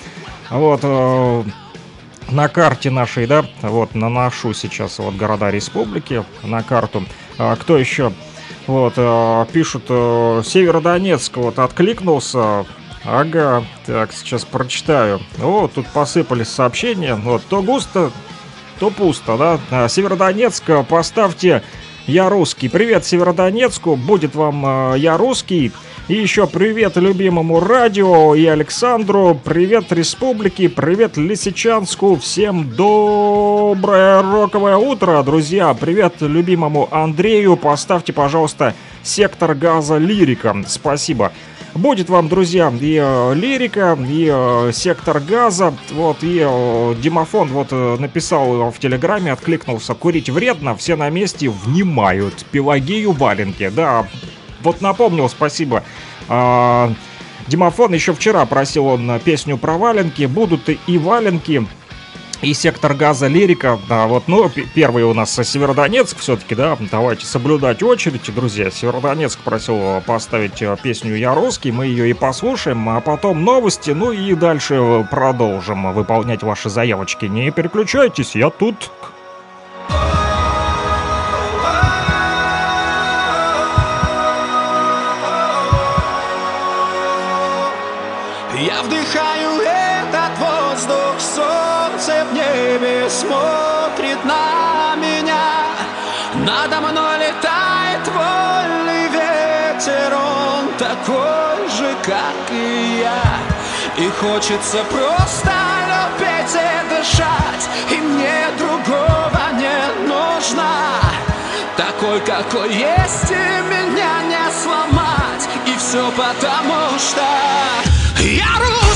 S1: Вот, на карте нашей, да, вот, наношу сейчас вот города республики на карту. А, кто еще? Вот, пишут, Северодонецк вот откликнулся, Ага, так, сейчас прочитаю. О, тут посыпались сообщения. Вот, то густо, то пусто, да? А, Северодонецк, э, поставьте «Я русский». Привет Северодонецку, будет вам э, «Я русский». И еще привет любимому радио и Александру, привет республике, привет Лисичанску, всем доброе роковое утро, друзья, привет любимому Андрею, поставьте, пожалуйста, сектор газа лирика, спасибо. Будет вам, друзья, и э, лирика, и э, сектор газа. Вот, и э, Димофон вот написал в Телеграме, откликнулся. Курить вредно, все на месте внимают. Пелагею валенки. Да, вот напомнил, спасибо. А, Димофон еще вчера просил он песню про валенки. Будут и валенки, и сектор газа лирика, да, вот, ну, первый у нас Северодонецк все-таки, да, давайте соблюдать очередь, друзья. Северодонецк просил поставить э, песню «Я русский», мы ее и послушаем, а потом новости, ну и дальше э, продолжим выполнять ваши заявочки. Не переключайтесь, я тут.
S6: Я И хочется просто любить и дышать, и мне другого не нужно. Такой, какой есть, и меня не сломать, и все потому что я русский,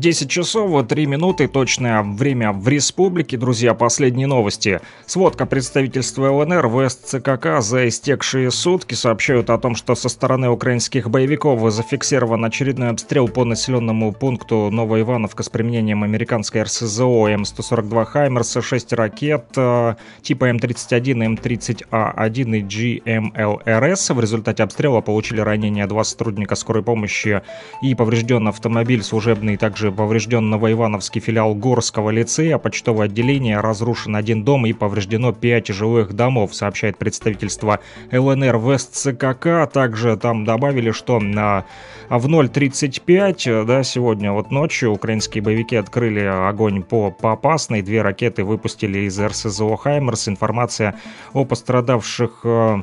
S1: 10 часов 3 минуты, точное время в республике. Друзья, последние новости. Сводка представительства ЛНР в СЦКК за истекшие сутки сообщают о том, что со стороны украинских боевиков зафиксирован очередной обстрел по населенному пункту Новоивановка с применением американской РСЗО М142 «Хаймерса», 6 ракет э, типа М31, М30А1 и GMLRS. В результате обстрела получили ранения два сотрудника скорой помощи и поврежден автомобиль служебный, также поврежден Новоивановский филиал Горского лицея, почтовое отделение, разрушен один дом и повреждено 5 жилых домов, сообщает представительство ЛНР в СЦКК. Также там добавили, что на в 0.35, да, сегодня вот ночью украинские боевики открыли огонь по Попасной, две ракеты выпустили из РСЗО «Хаймерс». Информация о пострадавших э,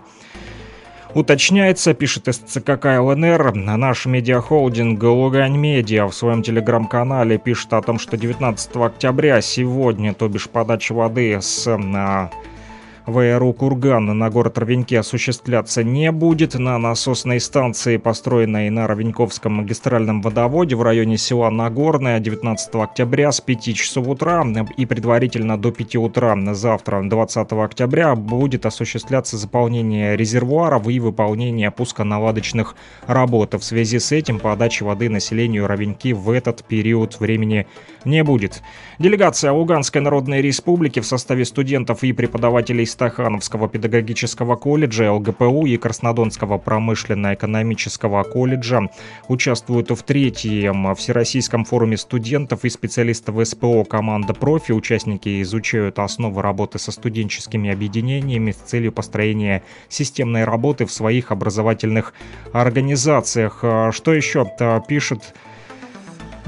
S1: Уточняется, пишет СЦКК ЛНР, наш медиахолдинг Лугань Медиа в своем телеграм-канале пишет о том, что 19 октября сегодня, то бишь подача воды с а, ВРУ «Курган» на город Ровеньки осуществляться не будет. На насосной станции, построенной на Ровеньковском магистральном водоводе в районе села Нагорное 19 октября с 5 часов утра и предварительно до 5 утра завтра, 20 октября, будет осуществляться заполнение резервуаров и выполнение пусконаладочных работ. В связи с этим подачи воды населению Ровеньки в этот период времени не будет. Делегация Луганской Народной Республики в составе студентов и преподавателей Стахановского педагогического колледжа, ЛГПУ и Краснодонского промышленно-экономического колледжа участвуют в третьем Всероссийском форуме студентов и специалистов СПО «Команда профи». Участники изучают основы работы со студенческими объединениями с целью построения системной работы в своих образовательных организациях. Что еще пишет а,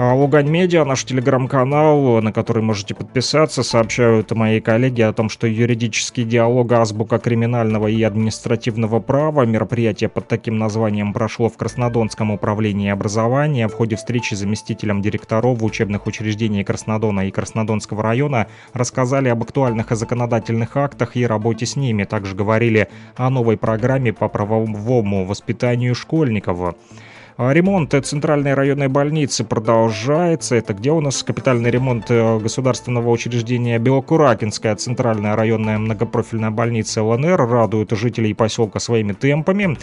S1: Лугань Медиа, наш телеграм-канал, на который можете подписаться, сообщают мои коллеги о том, что юридический диалог азбука криминального и административного права, мероприятие под таким названием прошло в Краснодонском управлении образования. В ходе встречи с заместителем директоров учебных учреждений Краснодона и Краснодонского района рассказали об актуальных законодательных актах и работе с ними. Также говорили о новой программе по правовому воспитанию школьников. А Ремонт центральной районной больницы продолжается. Это где у нас капитальный ремонт э, государственного учреждения Белокуракинская центральная районная многопрофильная больница ЛНР радует жителей поселка своими темпами.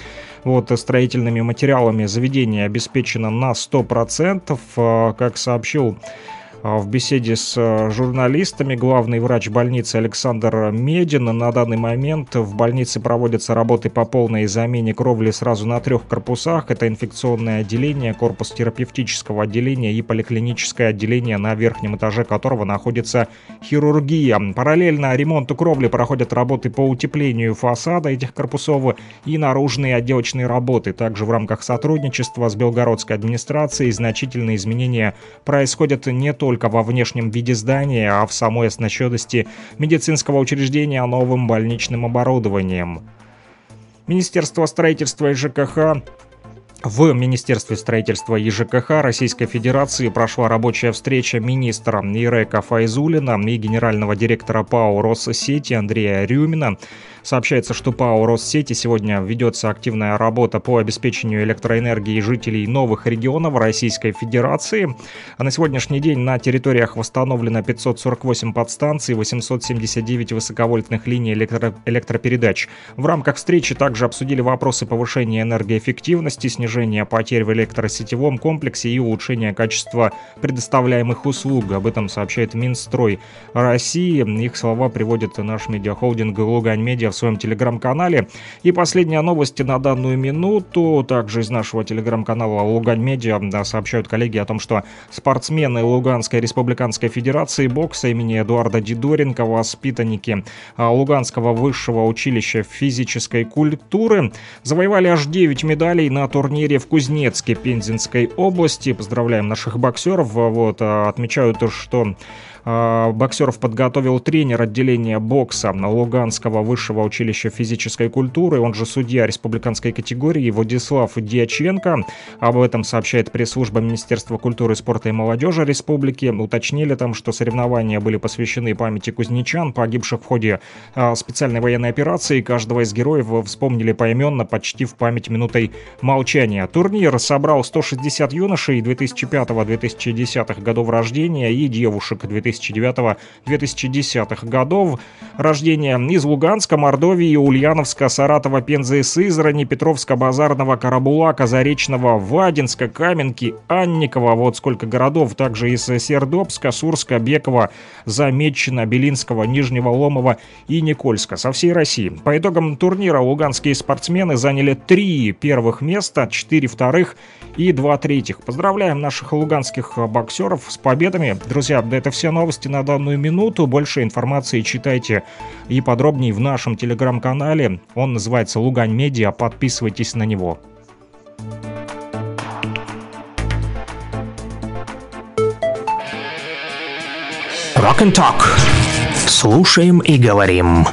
S1: Вот строительными материалами заведение обеспечено на 100%. Э, как сообщил а, в беседе с э, журналистами главный врач больницы Александр Медин на данный момент в больнице проводятся работы по полной замене кровли сразу на трех корпусах. Это инфекционное отделение, корпус терапевтического отделения и поликлиническое отделение, на верхнем этаже которого находится хирургия. Параллельно ремонту кровли проходят работы по утеплению фасада этих корпусов и наружные отделочные работы. Также в рамках сотрудничества с Белгородской администрацией значительные изменения происходят не только только во внешнем виде здания, а в самой оснащенности медицинского учреждения новым больничным оборудованием. Министерство строительства и ЖКХ в Министерстве строительства и ЖКХ Российской Федерации прошла рабочая встреча министра Ирека Файзулина и генерального директора ПАО «Россети» Андрея Рюмина. Сообщается, что ПАО «Россети» сегодня ведется активная работа по обеспечению электроэнергии жителей новых регионов Российской Федерации. А на сегодняшний день на территориях восстановлено 548 подстанций, 879 высоковольтных линий электро электропередач. В рамках встречи также обсудили вопросы повышения энергоэффективности, снижения потерь в электросетевом комплексе и улучшения качества предоставляемых услуг. Об этом сообщает Минстрой России. Их слова приводит наш медиахолдинг «Лугань Медиа» в своем телеграм-канале. И последняя новость на данную минуту, также из нашего телеграм-канала Лугань Медиа, сообщают коллеги о том, что спортсмены Луганской Республиканской Федерации бокса имени Эдуарда Дидоренко, воспитанники а, Луганского высшего училища физической культуры, завоевали аж 9 медалей на турнире турнире в Кузнецке Пензенской области. Поздравляем наших боксеров. Вот, а, отмечаю то, что Боксеров подготовил тренер отделения бокса Луганского высшего училища физической культуры, он же судья республиканской категории Владислав Дьяченко. Об этом сообщает пресс-служба Министерства культуры, спорта и молодежи республики. Уточнили там, что соревнования были посвящены памяти кузнечан, погибших в ходе а, специальной военной операции. Каждого из героев вспомнили поименно, почти в память минутой молчания. Турнир собрал 160 юношей 2005-2010 годов рождения и девушек 2009-2010 годов рождения из Луганска, Мордовии, Ульяновска, Саратова, Пензы, Сызрани, Петровска, Базарного, Карабулака, Заречного, Вадинска, Каменки, Анникова, вот сколько городов, также из Сердобска, Сурска, Бекова, Замечина, Белинского, Нижнего Ломова и Никольска со всей России. По итогам турнира луганские спортсмены заняли три первых места, четыре вторых и два третьих. Поздравляем наших луганских боксеров с победами. Друзья, да это все новости на данную минуту. Больше информации читайте и подробнее в нашем телеграм-канале. Он называется Лугань Медиа. Подписывайтесь на него.
S3: Rock and Talk. Слушаем и говорим.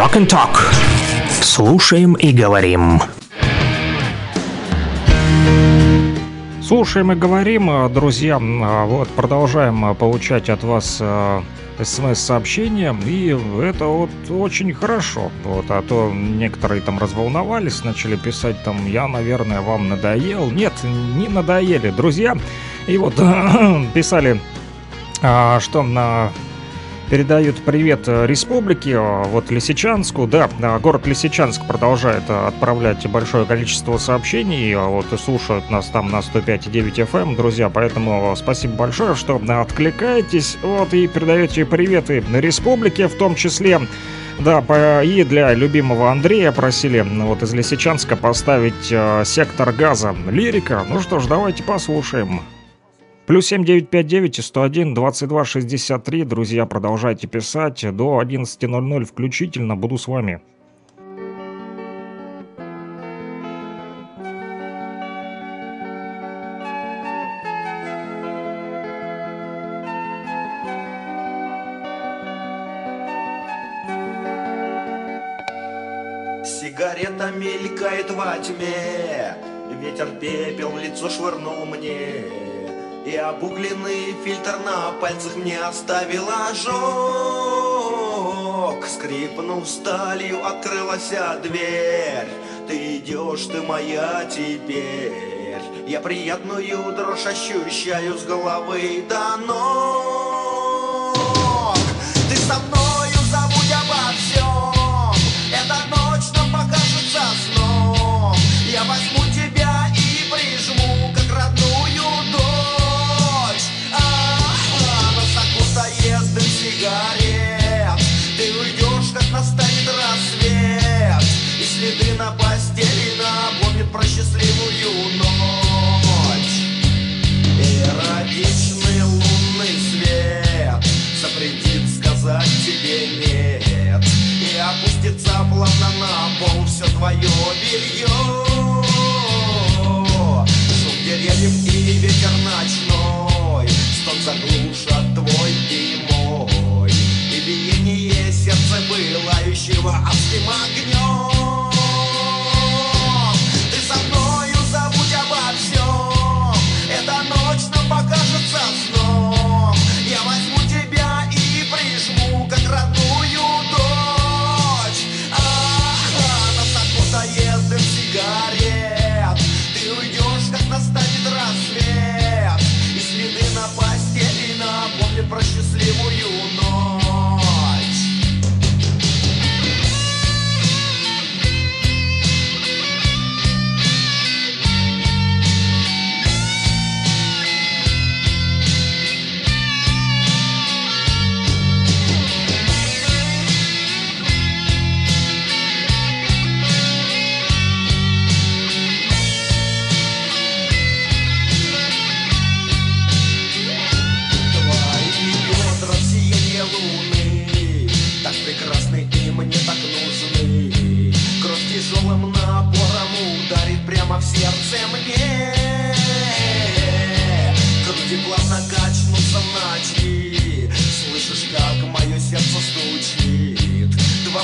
S3: Rock and Talk. Слушаем и говорим.
S1: Слушаем и говорим, э, друзья, а, вот продолжаем э, получать от вас смс-сообщения, и это вот очень хорошо, вот, а то некоторые там разволновались, начали писать там, я, наверное, вам надоел. Нет, не надоели, друзья, и вот [CLEARS THROAT] писали, а, что на передают привет э, республике, э, вот Лисичанску, да, э, город Лисичанск продолжает отправлять большое количество сообщений, вот и слушают нас там на 105.9 FM, друзья, поэтому спасибо большое, что откликаетесь, вот и передаете приветы республике, в том числе. Да, и для любимого Андрея просили вот из Лисичанска поставить сектор газа. Лирика. Ну что ж, давайте послушаем. Плюс 7959 101 22 63. Друзья, продолжайте писать. До 11.00 включительно буду с вами.
S9: Сигарета мелькает во тьме Ветер пепел лицо швырнул мне И обугленный фильтр на пальцах мне оставил ожог. Скрипнув сталью, открылась дверь. Ты идешь, ты моя теперь. Я приятную дрожь ощущаю с головы до ног все твое белье Шум деревьев и ветер ночной Стон заглушат твой и мой И биение сердца пылающего адским огнем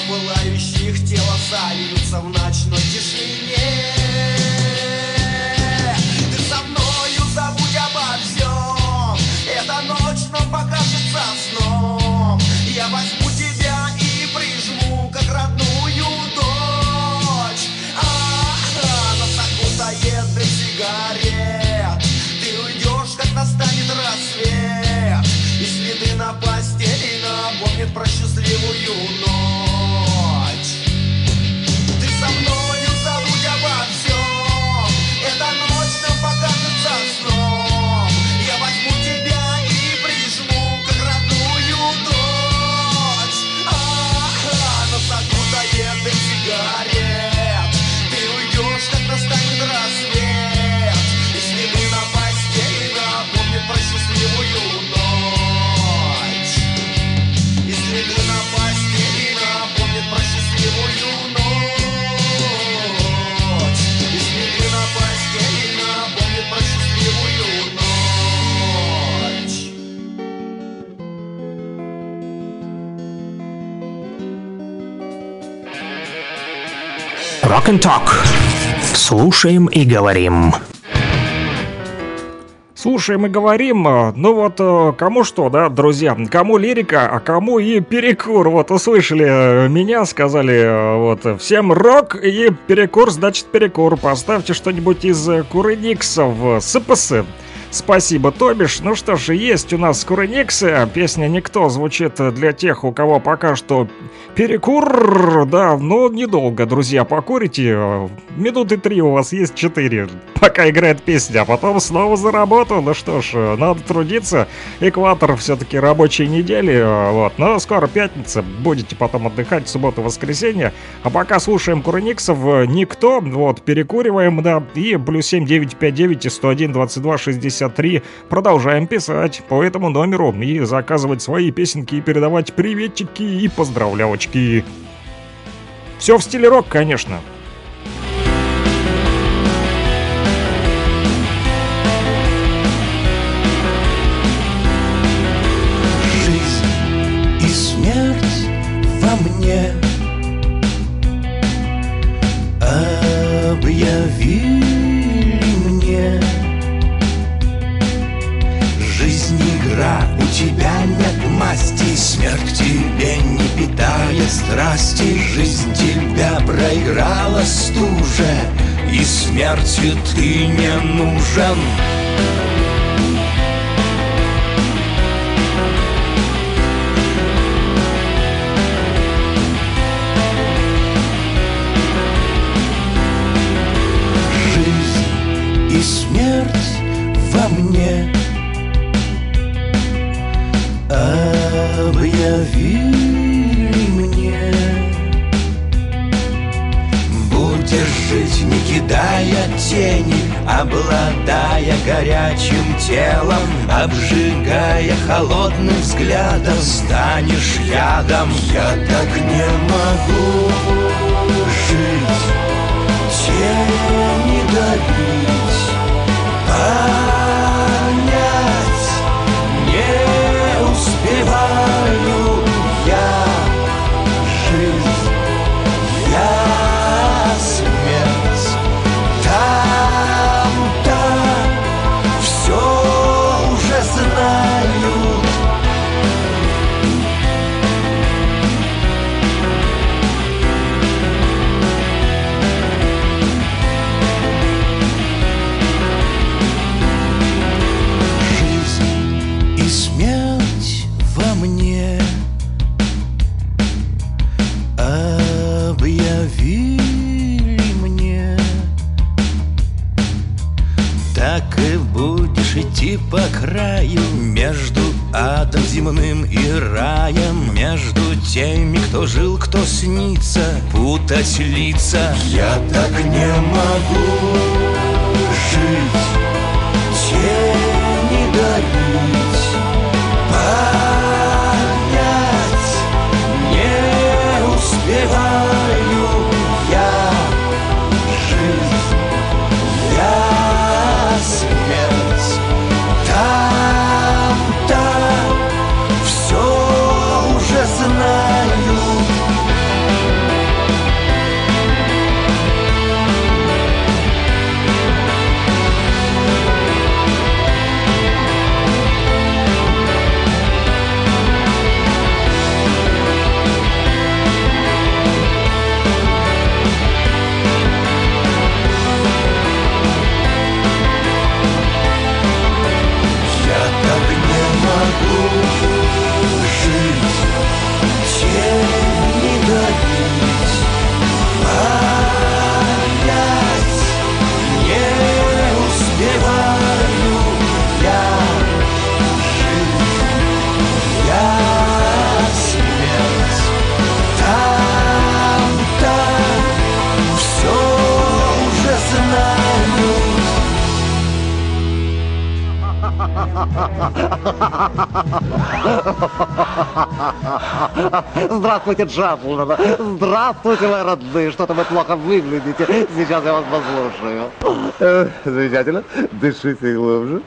S9: пылающих тела сольются в ночной тишине.
S3: Rock and Talk. Слушаем и говорим.
S1: Слушаем и говорим, э, ну вот э, кому что, да, друзья, кому лирика, а кому и перекур. Вот услышали э, меня, сказали, вот, всем рок и перекур, значит перекур. Поставьте что-нибудь из Курыниксов, э, СПС. Спасибо, Тобиш. Ну что ж, есть у нас Курыниксы. Песня «Никто» звучит для тех, у кого пока что перекур. Да, но недолго, друзья, покурите. Минуты три у вас есть четыре, пока играет песня, а потом снова за работу. Ну что ж, надо трудиться. Экватор все-таки рабочей недели. Вот, но скоро пятница. Будете потом отдыхать в субботу, воскресенье. А пока слушаем Курыниксов, э, никто. Вот, перекуриваем, да. И плюс 7959 и 101 22 63. Продолжаем писать по этому номеру и заказывать свои песенки и передавать приветики и поздравлявочки. Все в стиле рок, конечно.
S10: Жизнь и смерть во мне Объявили тебя нет масти Смерть тебе не питает страсти. Жизнь тебя проиграла стуже И смертью ты не нужен Объявили мне. Будешь жить, не кидая тени Обладая горячим телом Обжигая холодным взглядом Станешь ядом. Я так не могу жить Тени добить Понять
S11: Здравствуйте, джентльмены. Здравствуйте, мои родные. Что-то вы плохо выглядите. Сейчас я вас послушаю. Э, Замечательно. Дышите глубже.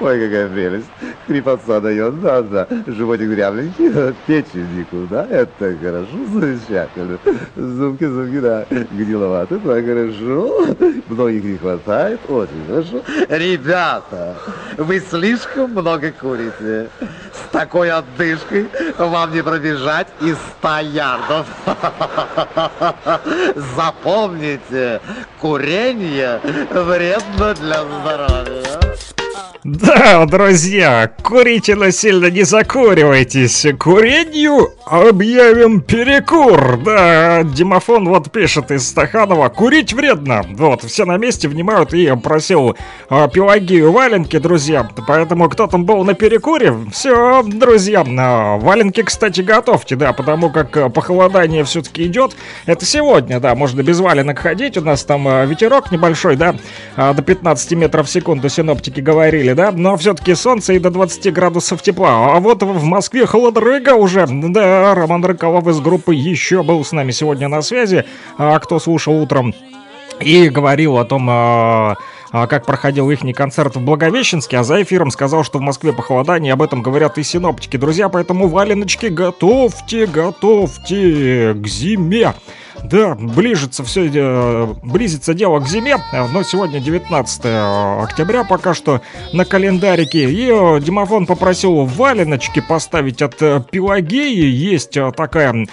S11: Ой, какая прелесть. Хрипотца дает, да-да. Животик дрябленький, печень никуда. Это хорошо, замечательно. Зубки, зубки, да. Гниловаты, да, хорошо. Многих не хватает, очень хорошо. Ребята, вы слишком много курите. Такой отдышкой вам не пробежать и 100 ярдов. [LAUGHS] Запомните, курение вредно для здоровья.
S1: Да, друзья, курительно сильно не закуривайтесь. Курению объявим перекур. Да, Димофон вот пишет из Стаханова. Курить вредно. Вот, все на месте внимают и просил а, Пелагею валенки, друзья. Поэтому кто там был на перекуре, все, друзья, а, валенки, кстати, готовьте, да, потому как а, похолодание все-таки идет. Это сегодня, да, можно без валенок ходить. У нас там а, ветерок небольшой, да, а, до 15 метров в секунду синоптики говорили, да, но все-таки солнце и до 20 градусов тепла. А вот в Москве холодрыга уже. Да, Роман Рыколов из группы еще был с нами сегодня на связи. А кто слушал утром и говорил о том, а, а, как проходил их концерт в Благовещенске, а за эфиром сказал, что в Москве похолодание, об этом говорят и синоптики. Друзья, поэтому валеночки готовьте, готовьте к зиме. Да, ближется все, э, близится дело к зиме, э, но сегодня 19 октября пока что на календарике. И э, Димофон попросил валеночки поставить от э, Пелагеи. Есть э, такая э,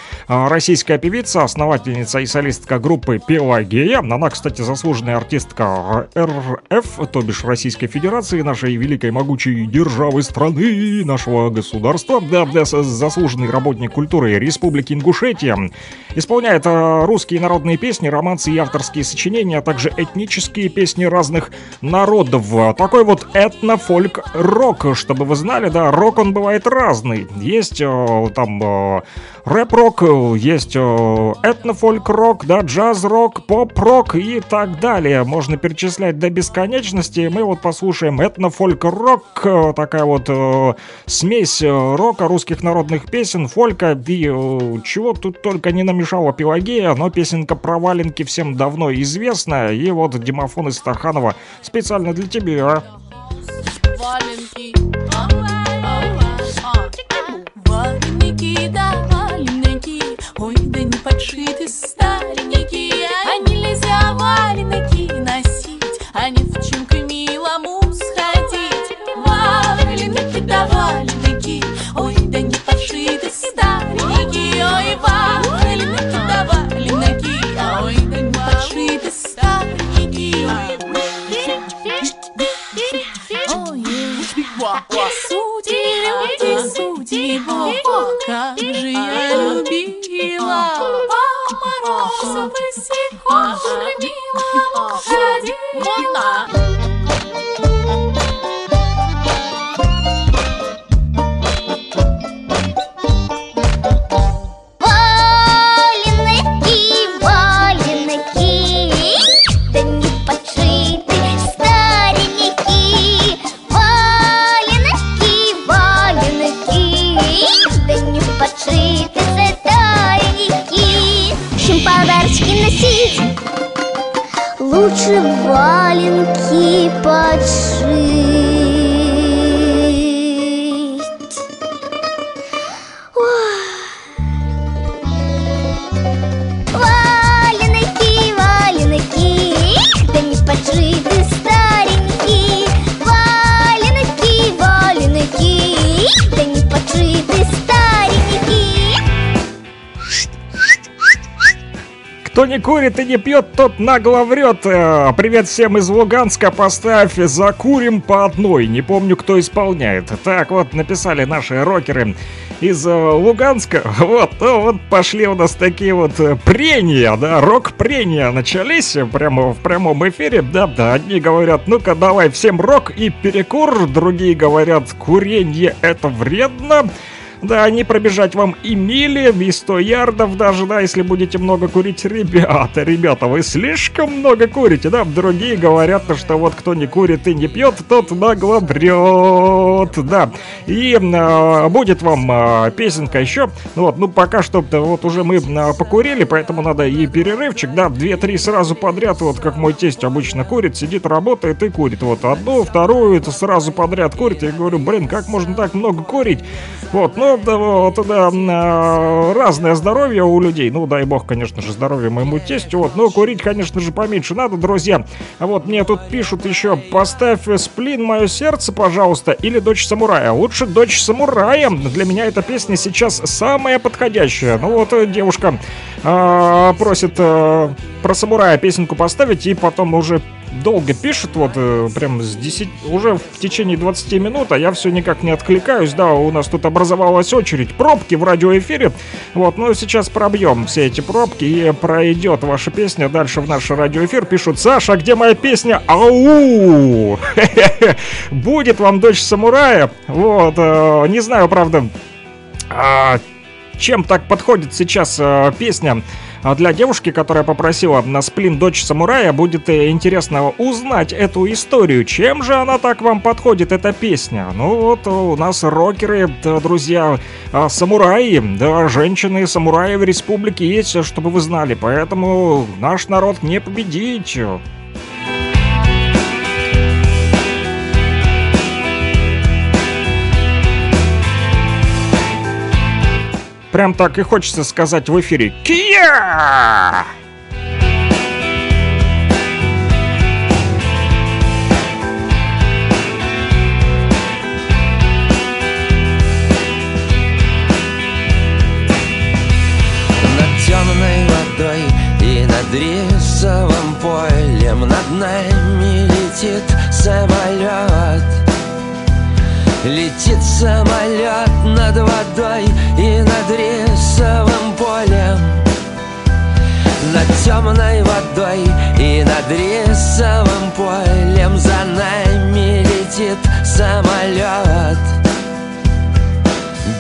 S1: российская певица, основательница и солистка группы Пелагея. Она, кстати, заслуженная артистка э, РФ, то бишь Российской Федерации, нашей великой могучей державы страны, нашего государства. Да, да, заслуженный работник культуры Республики Ингушетия. Исполняет э, русские народные песни, романсы и авторские сочинения, а также этнические песни разных народов. Такой вот этно-фольк-рок, чтобы вы знали, да, рок он бывает разный. Есть э, там э, рэп-рок, есть э, этно-фольк-рок, да, джаз-рок, поп-рок и так далее. Можно перечислять до бесконечности. Мы вот послушаем этно-фольк-рок, такая вот смесь рока, русских народных песен, фолька и чего тут только не намешала Пелагея, но песенка про валенки всем давно известна. И вот Димофон из Стаханова специально для тебя.
S12: Валенки. Да, валенки. Ой, да не подшиты старенькие. А нельзя валенки Люди, судьи, о, как же я любила По морозу босиком мимо ходила
S13: носить, лучше валенки подшить. Валенки, валенки, да не поджиты старенькие. Валенки, валенки, да не поджиты старенькие.
S1: Кто не курит и не пьет, тот нагло врет. Э, Привет всем из Луганска. Поставь «Закурим по одной». Не помню, кто исполняет. Так вот, написали наши рокеры из э, Луганска. [LAUGHS] Вот, ну вот пошли у нас такие вот э, прения, да, рок-прения начались прямо в прямом эфире. Да, да, одни говорят, ну-ка давай всем рок и перекур, другие говорят, курение это вредно. Да, не пробежать вам и мили, и 100 ярдов даже, да, если будете много курить. Ребята, ребята, вы слишком много курите, да, другие говорят, что вот кто не курит и не пьет, тот нагло врет, да. И э, будет вам э, песенка еще, вот, ну пока что вот уже мы э, покурили, поэтому надо и перерывчик, да, 2-3 сразу подряд, вот как мой тесть обычно курит, сидит, работает и курит, вот одну, вторую, это сразу подряд курит, я говорю, блин, как можно так много курить? Вот, ну, вот, да, э, разное здоровье у людей, ну, дай бог, конечно же, здоровье моему тестю, вот, но курить, конечно же, поменьше надо, друзья. А вот мне тут пишут еще, поставь сплин мое сердце, пожалуйста, или дочь самурая. Лучше дочь самурая. Для меня эта песня сейчас самая подходящая. Ну вот девушка э, просит э, про самурая песенку поставить, и потом уже долго пишет, вот э, прям с 10, уже в течение 20 минут, а я все никак не откликаюсь, да, у нас тут образовалась очередь, пробки в радиоэфире, вот, ну сейчас пробьем все эти пробки и пройдет ваша песня дальше в наш радиоэфир, пишут, Саша, где моя песня? Ау! [LAUGHS] Будет вам дочь самурая, вот, э, не знаю, правда, а, чем так подходит сейчас э, песня а для девушки, которая попросила на сплин дочь самурая, будет э, интересно узнать эту историю. Чем же она так вам подходит, эта песня? Ну вот у нас рокеры, да, друзья, а, самураи, да, женщины-самураи в республике есть, чтобы вы знали. Поэтому наш народ не победить. Прям так и хочется сказать в эфире «Кия!»
S4: Темной водой и над рисовым полем Над нами летит самолет Летит самолет над водой над рисовым полем Над темной водой и над рисовым полем За нами летит самолет.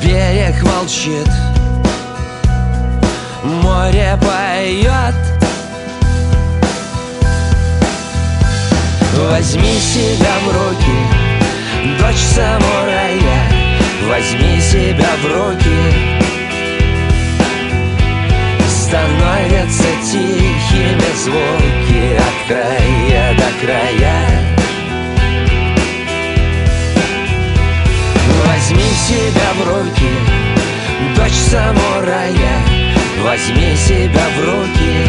S4: Берег молчит Море поет. Возьми себя в руки, дочь самурая Возьми себя в руки Становятся тихими звуки От края до края. Возьми себя в руки, дочь самурая Возьми себя в руки.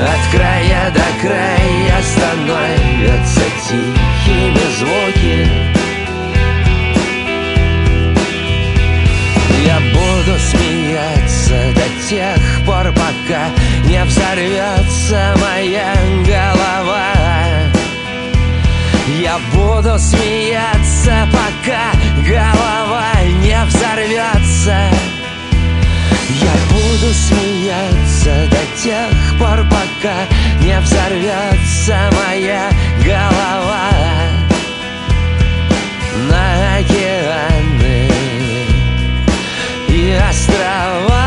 S4: От края до края становятся тихими звуки буду смеяться до тех пор, пока не взорвется моя голова. Я буду смеяться, пока голова не взорвется. Я буду смеяться до тех пор, пока не взорвется моя голова. На острова.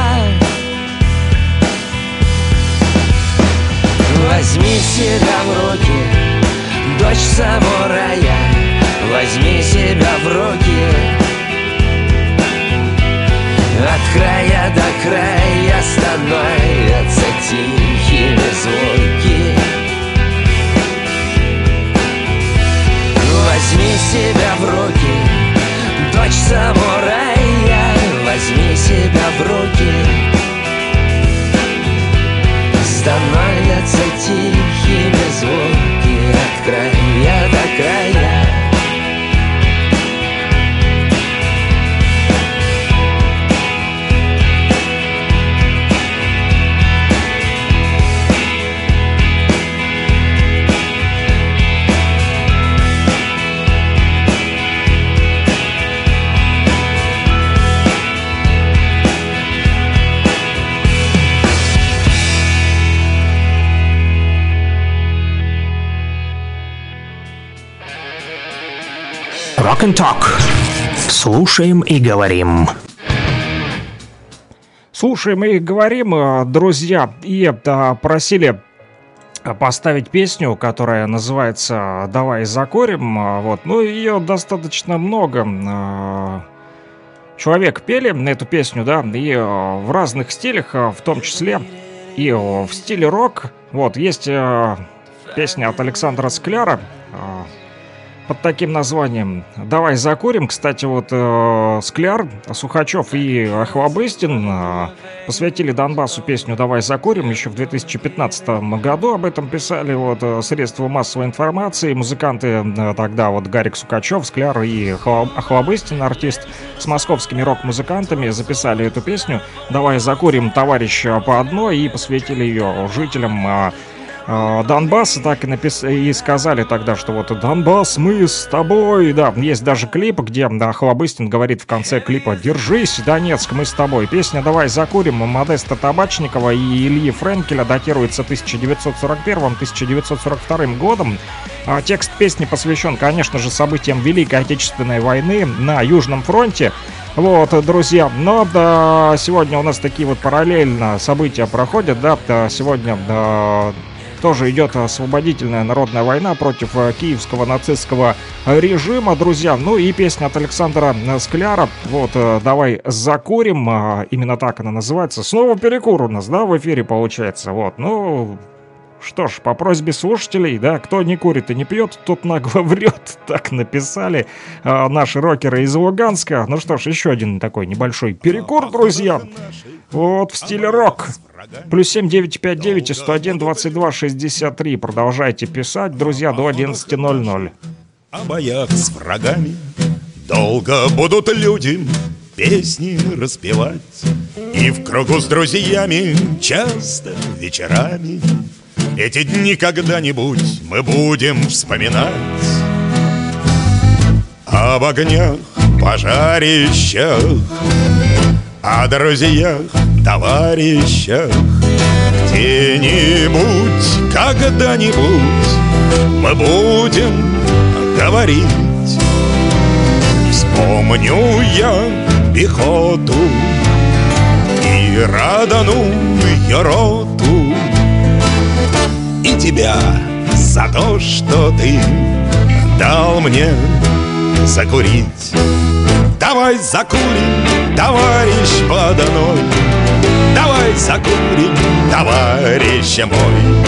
S4: Возьми себя в руки, дочь самурая Возьми себя в руки. От края до края становятся тихими звуки. Возьми себя в руки, дочь самурая себя в руки. Становятся тихими звуки От края до края
S10: Rock and Talk.
S3: Слушаем и говорим.
S1: Слушаем и говорим, э, друзья, и э, просили поставить песню, которая называется «Давай закурим». Э, Вот, ну, ее достаточно много э, человек пели на эту песню, да, и э, в разных стилях, э, в том числе и э, в стиле рок. Вот, есть э, песня от Александра Скляра, э, под таким названием «Давай закурим». Кстати, вот э, Скляр, Сухачев и Охлобыстин э, посвятили Донбассу песню «Давай закурим». Еще в 2015 году об этом писали вот э, средства массовой информации. Музыканты э, тогда вот Гарик Сукачев, Скляр и Охлобыстин, артист с московскими рок-музыкантами, записали эту песню «Давай закурим, товарищ, э, по одной» и посвятили ее жителям э, Донбасса так и, напис... и сказали тогда, что вот Донбасс, мы с тобой, да, есть даже клип, где да, Хлобыстин говорит в конце клипа «Держись, Донецк, мы с тобой». Песня «Давай закурим» Модеста Табачникова и Ильи Френкеля датируется 1941-1942 годом. А текст песни посвящен, конечно же, событиям Великой Отечественной войны на Южном фронте. Вот, друзья, но да, сегодня у нас такие вот параллельно события проходят, да, да, сегодня да, тоже идет освободительная народная война против э, киевского нацистского режима, друзья. Ну и песня от Александра Скляра, вот, э, «Давай закурим», именно так она называется. Снова перекур у нас, да, в эфире получается, вот, ну... Что ж, по просьбе слушателей, да, кто не курит и не пьет, тот нагло [LAUGHS] врет. Так написали а, наши рокеры из Луганска. Ну что ж, еще один такой небольшой перекур, друзья. Вот в стиле рок. Плюс 7 959 и 101 22 63. Продолжайте писать, друзья, до 11.00.
S14: О боях с врагами Долго будут люди песни распевать. И в кругу с друзьями часто вечерами. Эти дни когда-нибудь мы будем вспоминать. Об огнях, пожарищах О друзьях, товарищах. Где-нибудь, когда-нибудь Мы будем говорить. Вспомню я пехоту И раданую роту. И тебя за то, что ты дал мне закурить. Давай закурим, товарищ поданой Давай закурим, товарищ мой.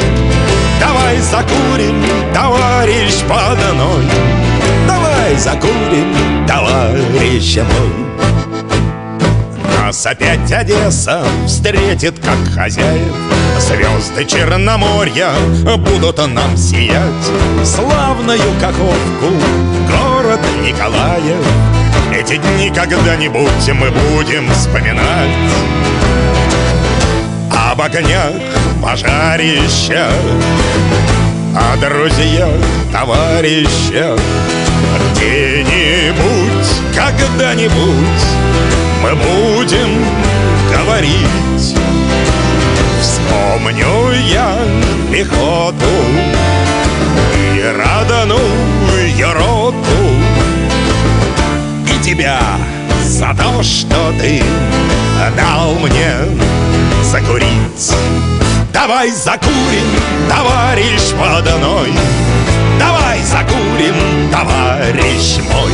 S14: Давай закурим, товарищ поданой Давай закурим, товарищ мой. Нас опять Одесса встретит как хозяев. Звезды Черноморья будут нам сиять. Славную Каховку, город Николаев. Эти дни когда-нибудь мы будем вспоминать Об огнях, пожарищах О друзьях, товарищах Где-нибудь, когда-нибудь Мы будем говорить. Вспомню я пехоту И раданую роту И тебя за то, что ты дал мне закурить. Давай закурим, товарищ поданой Давай закурим, товарищ мой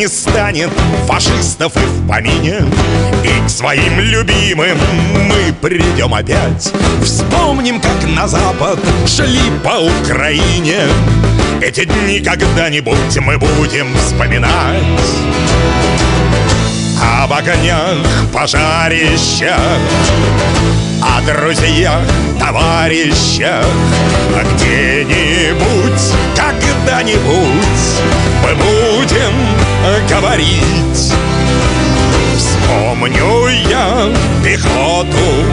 S14: не станет фашистов и в помине. И к своим любимым мы придем опять. Вспомним, как на запад шли по Украине. Эти дни когда-нибудь мы будем вспоминать. Об огнях, пожарищах О друзьях, товарищах. Где-нибудь, когда-нибудь Мы будем говорить Вспомню я пехоту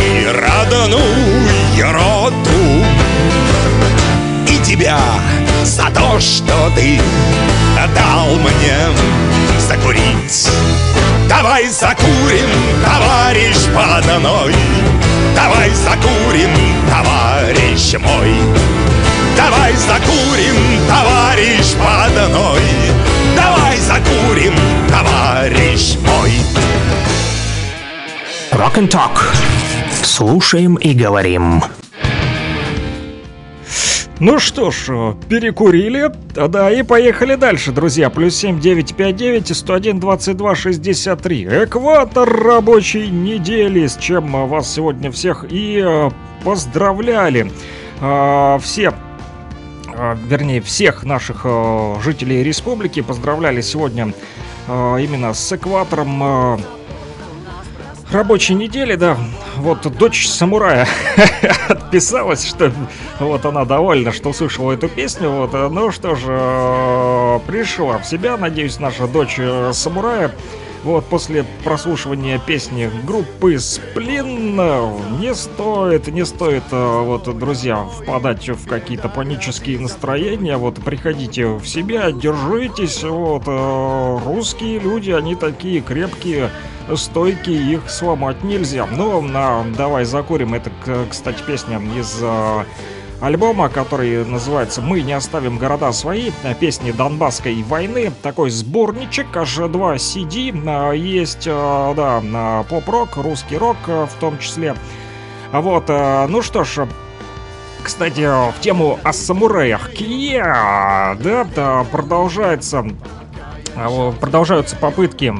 S14: И раданую роту И тебя за то, что ты дал мне закурить. Давай закурим, товарищ подной, Давай закурим, товарищ мой. Давай закурим, товарищ подной, Давай закурим, товарищ мой.
S3: Rock and Talk. Слушаем и говорим.
S1: Ну что ж, перекурили, да, и поехали дальше, друзья. Плюс 7, 9, 5, 9 и 101, 22, 63. Экватор рабочей недели, с чем вас сегодня всех и э, поздравляли. А, все вернее, всех наших э, жителей республики поздравляли сегодня э, именно с экватором э, рабочей недели, да. Вот дочь самурая [LAUGHS] отписалась, что вот она довольна, что услышала эту песню. Вот, э, ну что ж, э, пришла в себя, надеюсь, наша дочь э, самурая. Вот после прослушивания песни группы Сплин не стоит, не стоит, э, вот, друзья, впадать в какие-то панические настроения. Вот приходите в себя, держитесь. Вот э, русские люди, они такие крепкие, стойкие, их сломать нельзя. Ну, а, давай закурим. Это, кстати, песня из э, альбома, который называется «Мы не оставим города свои», э, песни Донбасской войны, такой сборничек, аж два CD, э, есть, э, да, поп-рок, русский рок в том числе. Вот, ну что ж, кстати, в тему о самураях. Кия, да, да, продолжается, продолжаются попытки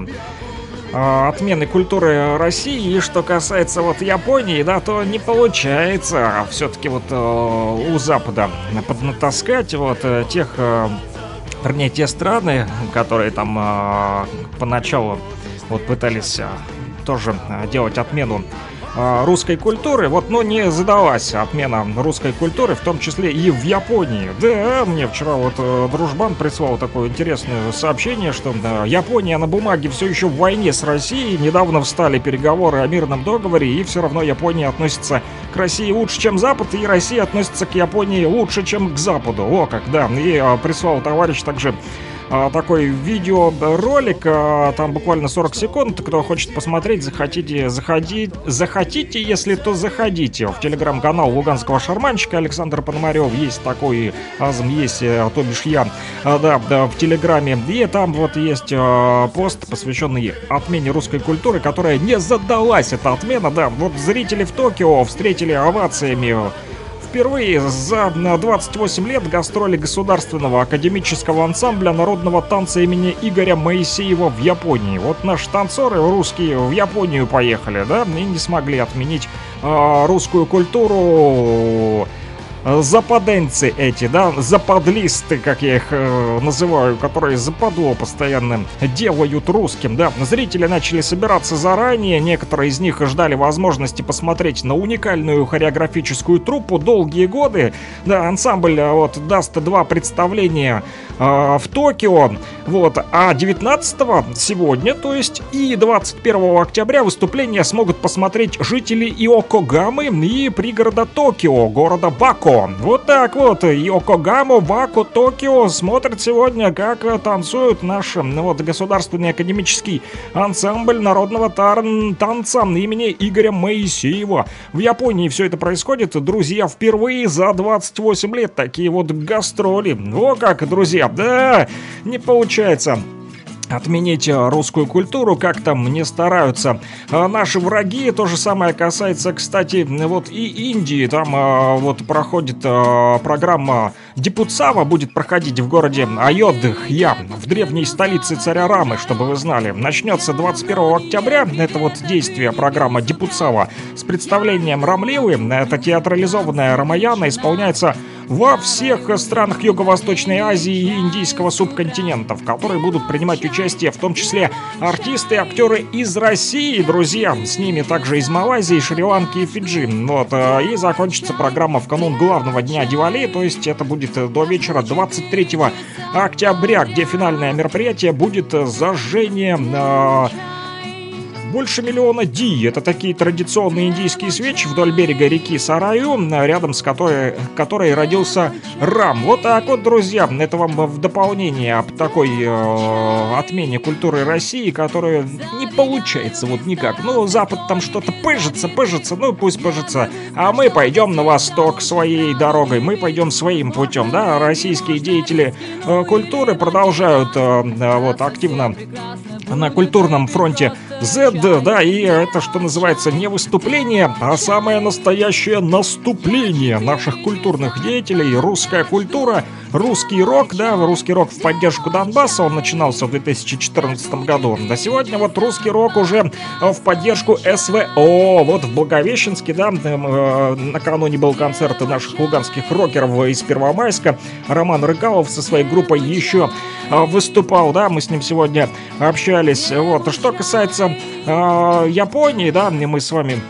S1: отмены культуры России. И что касается вот Японии, да, то не получается все-таки вот э, у Запада поднатаскать вот э, тех, э, вернее, те страны, которые там э, поначалу вот пытались э, тоже э, делать отмену э, русской культуры, вот, но не задалась отмена русской культуры, в том числе и в Японии. Да, мне вчера вот э, дружбан прислал такое интересное сообщение, что Япония на бумаге все еще в войне с Россией, недавно встали переговоры о мирном договоре, и все равно Япония относится к России лучше, чем Запад, и Россия относится к Японии лучше, чем к Западу. О, как, да, и э, прислал товарищ также а, такой видеоролик, а, там буквально 40 секунд, кто хочет посмотреть, захотите, заходи, захотите, если то заходите. В телеграм-канал Луганского шарманщика Александр Пономарев есть такой, азм есть, э, то бишь я, А, да, да, в телеграме. И там вот есть а, пост, посвященный отмене русской культуры, которая не задалась, эта отмена, да. Вот зрители в Токио встретили овациями Впервые за на 28 лет гастроли Государственного академического ансамбля народного танца имени Игоря Моисеева в Японии. Вот наши танцоры русские в Японию поехали, да, и не смогли отменить а, русскую культуру. Западенцы эти, да, западлисты, как я их э, называю, которые западло постоянно делают русским, да. Зрители начали собираться заранее, некоторые из них ждали возможности посмотреть на уникальную хореографическую труппу долгие годы. Да, ансамбль э, вот даст два представления э, в Токио, вот, а 19 сегодня, то есть и 21 октября выступления смогут посмотреть жители Иокогамы и пригорода Токио, города Бако. Вот так вот, Иокогаму, Баку, Токио смотрят сегодня, как танцуют наш э, вот, государственный академический ансамбль народного тар- танца имени Игоря Моисеева. В Японии все это происходит, друзья, впервые за 28 лет такие вот гастроли. О как, друзья, да, не получается отменить э, русскую культуру, как там не стараются А наши враги. То же самое касается, кстати, вот и Индии. Там э, вот проходит э, программа Дипуцава, будет проходить в городе Айодхья, в древней столице царя Рамы, чтобы вы знали. Начнется 21 октября, это вот действие программа Дипуцава с представлением Рамливы. Это театрализованная Рамаяна исполняется во всех странах Юго-Восточной Азии и Индийского субконтинента, в которые будут принимать участие в том числе артисты и актеры из России, друзья. С ними также из Малайзии, Шри-Ланки и Фиджи. Вот, э, и закончится программа в канун главного дня Дивали, то есть это будет э, до вечера 23 октября, где финальное мероприятие будет э, зажжение... больше миллиона ди. Это такие традиционные индийские свечи вдоль берега реки Сараю, рядом с которой, которой родился Рам. Вот так вот, друзья, это вам в дополнение об такой э, отмене культуры России, которая не получается вот никак. Ну, Запад там что-то пыжится, пыжится, ну пусть пыжится. А мы пойдем на восток своей дорогой, мы пойдем своим путем, да. Российские деятели э, культуры продолжают э, э, вот активно на культурном фронте Z, да, и это, что называется, не выступление, а самое настоящее наступление наших культурных деятелей. Русская культура, русский рок, да, русский рок в поддержку Донбасса, он начинался в 2014 году. На сегодня вот русский рок уже в поддержку СВО. Вот в Благовещенске, да, э, накануне был концерт наших луганских рокеров из Первомайска. Роман Рыгалов со своей группой еще э, выступал, да, мы с ним сегодня общались. Вот, что касается э, Японии, да, мы с вами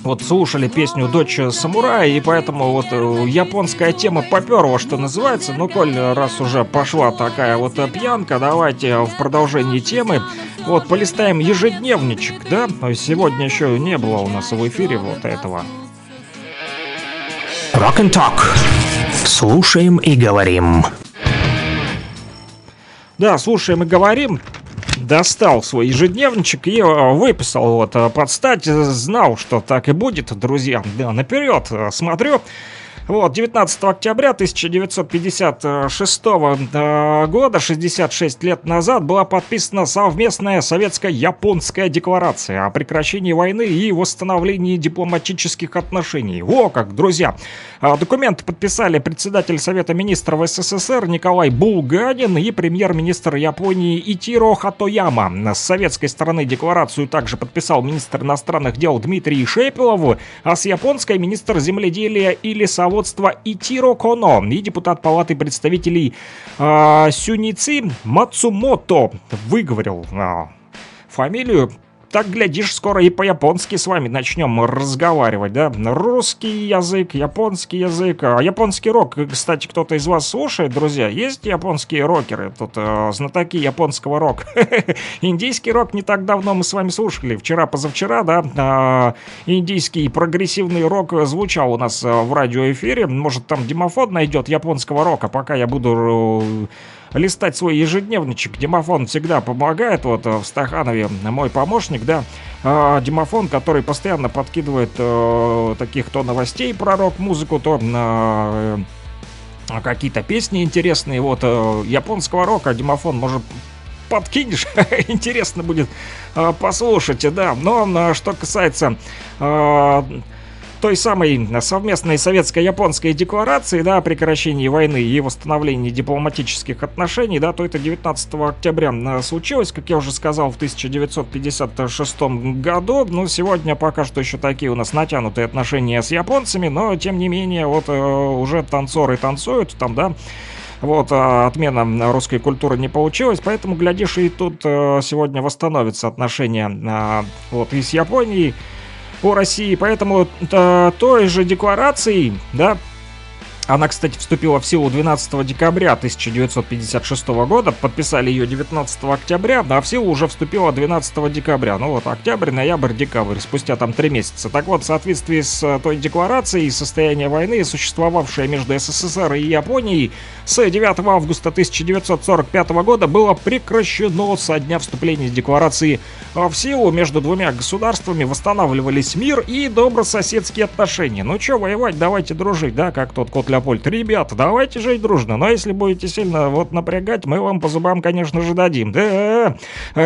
S1: вот слушали песню «Дочь самурая», и поэтому вот э, японская тема поперла, что называется. Ну, коль раз уже пошла такая вот пьянка, давайте в продолжении темы вот полистаем ежедневничек, да? Сегодня еще не было у нас в эфире вот этого.
S3: Rock and Talk. Слушаем и говорим.
S1: Да, слушаем и говорим достал свой ежедневничек и э, выписал вот э, под стать, знал, что так и будет, друзья. Да, наперед э, смотрю. Вот, 19 октября 1956 э, года, 66 лет назад, была подписана совместная советско-японская декларация о прекращении войны и восстановлении дипломатических отношений. О, как, друзья! А, Документ подписали председатель Совета министров СССР Николай Булганин и премьер-министр Японии Итиро Хатояма. С советской стороны декларацию также подписал министр иностранных дел Дмитрий Шепелов, а с японской министр земледелия и лесоводства Итиро Коно и депутат Палаты представителей э, Сюници Мацумото выговорил э, фамилию так, глядишь, скоро и по-японски с вами начнем разговаривать, да? Русский язык, японский язык. А японский рок, кстати, кто-то из вас слушает, друзья? Есть японские рокеры? Тут э, знатоки японского рока. [LAUGHS] Индийский рок не так давно мы с вами слушали. Вчера-позавчера, да, э, индийский прогрессивный рок звучал у нас э, в радиоэфире. Может, там демофон найдет японского рока, пока я буду... Э, листать свой ежедневничек. Димофон всегда помогает. Вот э, в Стаханове мой помощник, да. А, Димофон, который постоянно подкидывает э, таких то новостей про рок-музыку, то э, какие-то песни интересные. Вот э, японского рока Димофон может подкинешь, [LAUGHS] интересно будет э, послушать, да. Но э, что касается э, той самой совместной советско-японской декларации, да, о прекращении войны и восстановлении дипломатических отношений, да, то это 19 октября случилось, как я уже сказал, в 1956 году. Ну, сегодня пока что еще такие у нас натянутые отношения с японцами, но, тем не менее, вот э, уже танцоры танцуют там, да, вот, а отмена русской культуры не получилась, поэтому, глядишь, и тут э, сегодня восстановятся отношения э, вот и с Японией, по России. Поэтому э, той же декларацией, да, она, кстати, вступила в силу 12 декабря 1956 года, подписали ее 19 октября, а в силу уже вступила 12 декабря. Ну вот, октябрь, ноябрь, декабрь, спустя там три месяца. Так вот, в соответствии с э, той декларацией, состояние войны, существовавшее между СССР и Японией, с 9 августа 1945 года было прекращено со дня вступления декларации в силу. Между двумя государствами восстанавливались мир и добрососедские отношения. Ну что, воевать, давайте дружить, да, как тот кот Леопольд. Ребята, давайте жить дружно. Но если будете сильно вот напрягать, мы вам по зубам, конечно же, дадим. Да,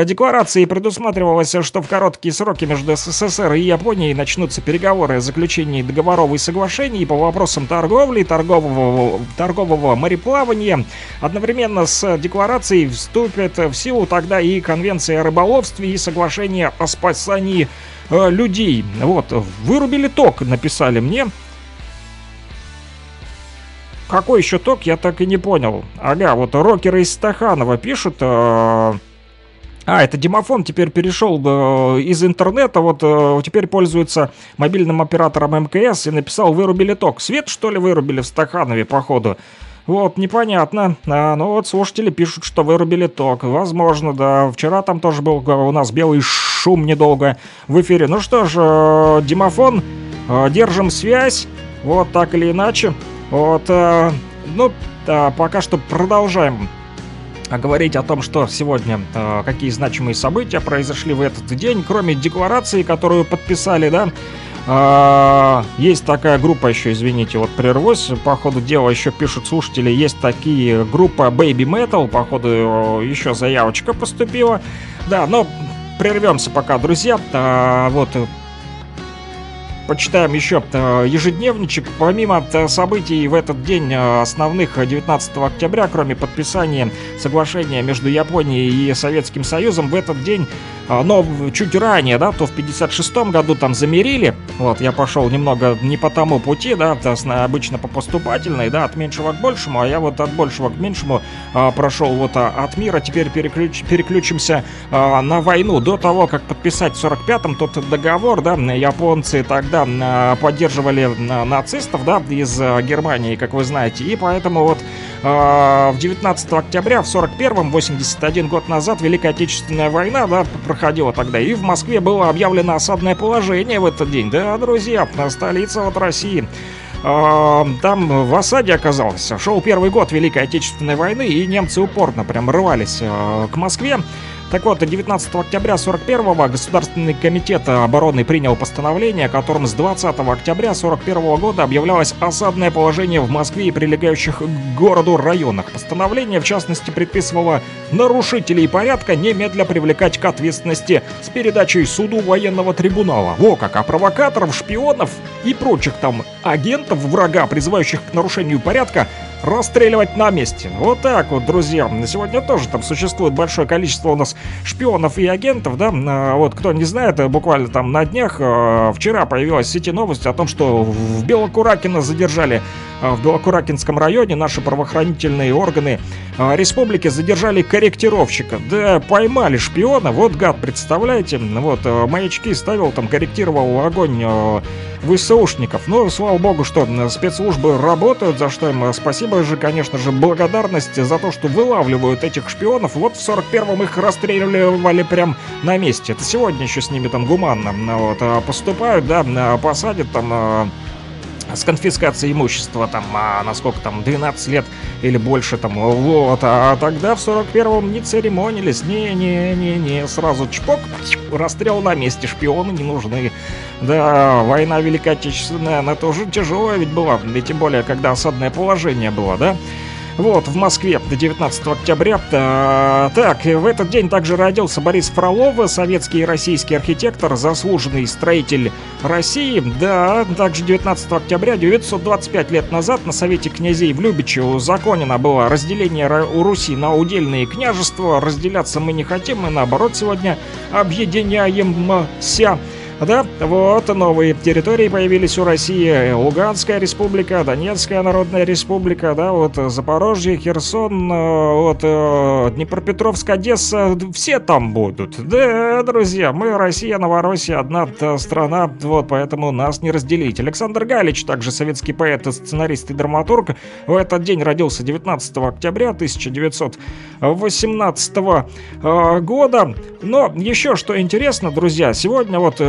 S1: декларации предусматривалось, что в короткие сроки между СССР и Японией начнутся переговоры о заключении договоров и соглашений по вопросам торговли, торгового, торгового мореплавания. Одновременно с декларацией вступит в силу тогда и Конвенция о рыболовстве и соглашение о спасании э, людей. Вот, вырубили ток, написали мне. Какой еще ток, я так и не понял. Ага, вот рокеры из Стаханова пишут... Э, а, это Димофон теперь перешел э, из интернета, вот э, теперь пользуется мобильным оператором МКС и написал «вырубили ток». Свет, что ли, вырубили в Стаханове, походу? Вот, непонятно. А, ну вот слушатели пишут, что вырубили ток. Возможно, да. Вчера там тоже был у нас белый шум недолго в эфире. Ну что ж, э, Димофон, э, держим связь, вот так или иначе. Вот, э, ну, пока что продолжаем говорить о том, что сегодня, э, какие значимые события произошли в этот день, кроме декларации, которую подписали, да, а, есть такая группа еще, извините, вот прервусь, по ходу дела еще пишут слушатели, есть такие группа Baby Metal, по ходу еще заявочка поступила, да, но прервемся пока, друзья, а, вот почитаем еще э, ежедневничек. Помимо э, событий в этот день э, основных 19 октября, кроме подписания соглашения между Японией и Советским Союзом, в этот день, но чуть ранее, да, то в 56 году там замерили. Вот, я пошел немного не по тому пути, да, обычно по поступательной, да, от меньшего к большему, а я вот от большего к меньшему прошел вот а, от мира. Теперь переключ- переключимся на войну. До того, как подписать в 45-м тот договор, да, японцы тогда а, поддерживали нацистов, да, из а, Германии, как вы знаете, и поэтому вот а, в 19 октября в 41-м, 81 год назад, Великая Отечественная война, да, проходила тогда, и в Москве было объявлено осадное положение в этот день, да, друзья, столица вот России. Там в осаде оказался. Шел первый год Великой Отечественной войны, и немцы упорно прям рвались к Москве. Так вот, 19 октября 41-го Государственный комитет обороны принял постановление, которым с 20 октября 41 года объявлялось осадное положение в Москве и прилегающих к городу районах. Постановление, в частности, предписывало нарушителей порядка немедля привлекать к ответственности с передачей суду военного трибунала. Во как, а провокаторов, шпионов и прочих там агентов врага, призывающих к нарушению порядка, расстреливать на месте. Вот так вот, друзья. На сегодня тоже там существует большое количество у нас шпионов и агентов, да. А, Вот, кто не знает, э, буквально там на днях, э, вчера появилась в сети новость о том, что в Белокуракино задержали э, в Белокуракинском районе наши правоохранительные органы республики задержали корректировщика. Да, поймали шпиона, вот гад, представляете? Вот, маячки ставил, там корректировал огонь ВСУшников. Ну, слава богу, что спецслужбы работают, за что им э, спасибо же, конечно же, благодарность за то, что вылавливают этих шпионов. Вот в 41-м их расстреливали прям на месте. Это сегодня еще с ними там гуманно ну, вот, а, поступают, да, а, посадят там а, с конфискацией имущества, там, а, насколько там, 12 лет или больше, там, вот, а тогда в 41-м не церемонились, не-не-не-не, сразу чпок, расстрел на месте, шпионы не нужны. Да, война Великая Отечественная, она тоже тяжелая ведь была, и тем более, когда осадное положение было, да? Вот, в Москве до 19 октября. Та- Так, в этот день также родился Борис Фролов, советский и российский архитектор, заслуженный строитель России. Да, также 19 октября, 925 лет назад на Совете князей в Любиче узаконено было разделение Ра- у Руси на удельные княжества. Разделяться мы не хотим, мы наоборот сегодня объединяемся. Да, вот новые территории появились у России. Луганская республика, Донецкая народная республика, да, вот Запорожье, Херсон, э, вот э, Днепропетровск, Одесса, все там будут. Да, друзья, мы Россия, Новороссия, одна страна, вот, поэтому нас не разделить. Александр Галич, также советский поэт, сценарист и драматург, в этот день родился 19 октября 1918 э, года. Но еще что интересно, друзья, сегодня вот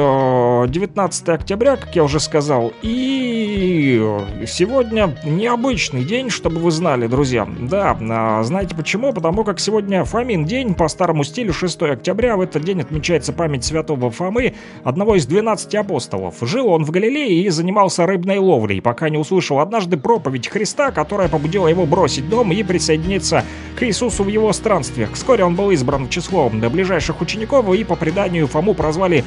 S1: 19 октября, как я уже сказал, и сегодня необычный день, чтобы вы знали, друзья. Да, а знаете почему? Потому как сегодня Фомин день, по старому стилю 6 октября, в этот день отмечается память святого Фомы, одного из 12 апостолов. Жил он в Галилее и занимался рыбной ловлей, пока не услышал однажды проповедь Христа, которая побудила его бросить дом и присоединиться к Иисусу в его странствиях. Вскоре он был избран в число ближайших учеников, и по преданию Фому прозвали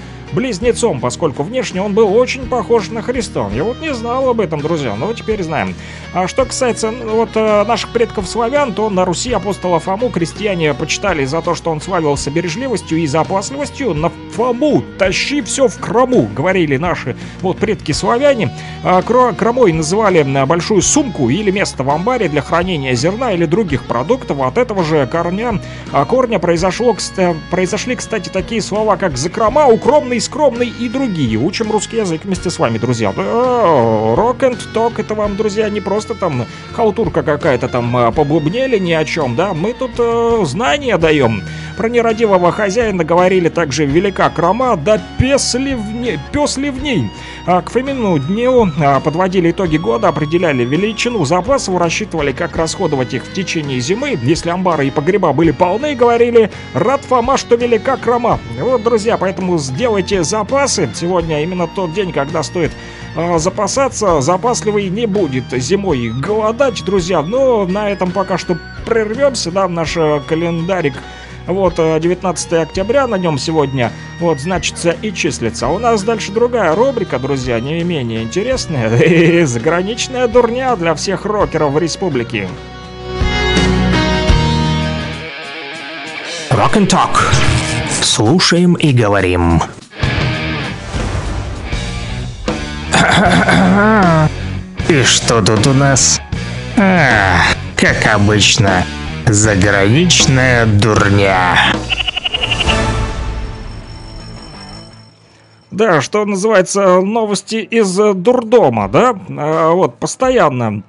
S1: близнецом, поскольку внешне он был очень похож на Христа. Я вот не знал об этом, друзья, но теперь знаем. А что касается ну, вот э, наших предков славян, то на Руси апостола Фому крестьяне почитали за то, что он славился бережливостью и запасливостью. На Фому тащи все в крому, говорили наши вот предки славяне. А кромой называли м, большую сумку или место в амбаре для хранения зерна или других продуктов. От этого же корня, а, корня произошло, произошли, кстати, такие слова, как закрома, укромный, скромный и другие. Учим русский язык вместе с вами, друзья. Рок and ток это вам, друзья, не просто там халтурка какая-то там а, побубнели ни о чем, да? Мы тут э, знания даем. Про нерадивого хозяина говорили также «велика крома», да «пес ли в ней». А к фемину дню а, подводили итоги года, определяли величину запасов, рассчитывали, как расходовать их в течение зимы. Если амбары и погреба были полны, говорили «рад Фома, что велика крома». Вот, друзья, поэтому сделайте запасы. Сегодня именно тот день, когда стоит а, запасаться. Запасливый не будет зимой голодать, друзья. Но на этом пока что прервемся, да, наш э, календарик. Вот, э, 19 октября на нем сегодня, вот, значится и числится. А у нас дальше другая рубрика, друзья, не менее интересная. [LAUGHS] И заграничная дурня для всех рокеров в республике.
S3: Talk. Слушаем и говорим. [COUGHS] И что тут у нас? А, как обычно, заграничная дурня.
S1: Да, что называется, новости из э, дурдома, да? А, Вот, постоянно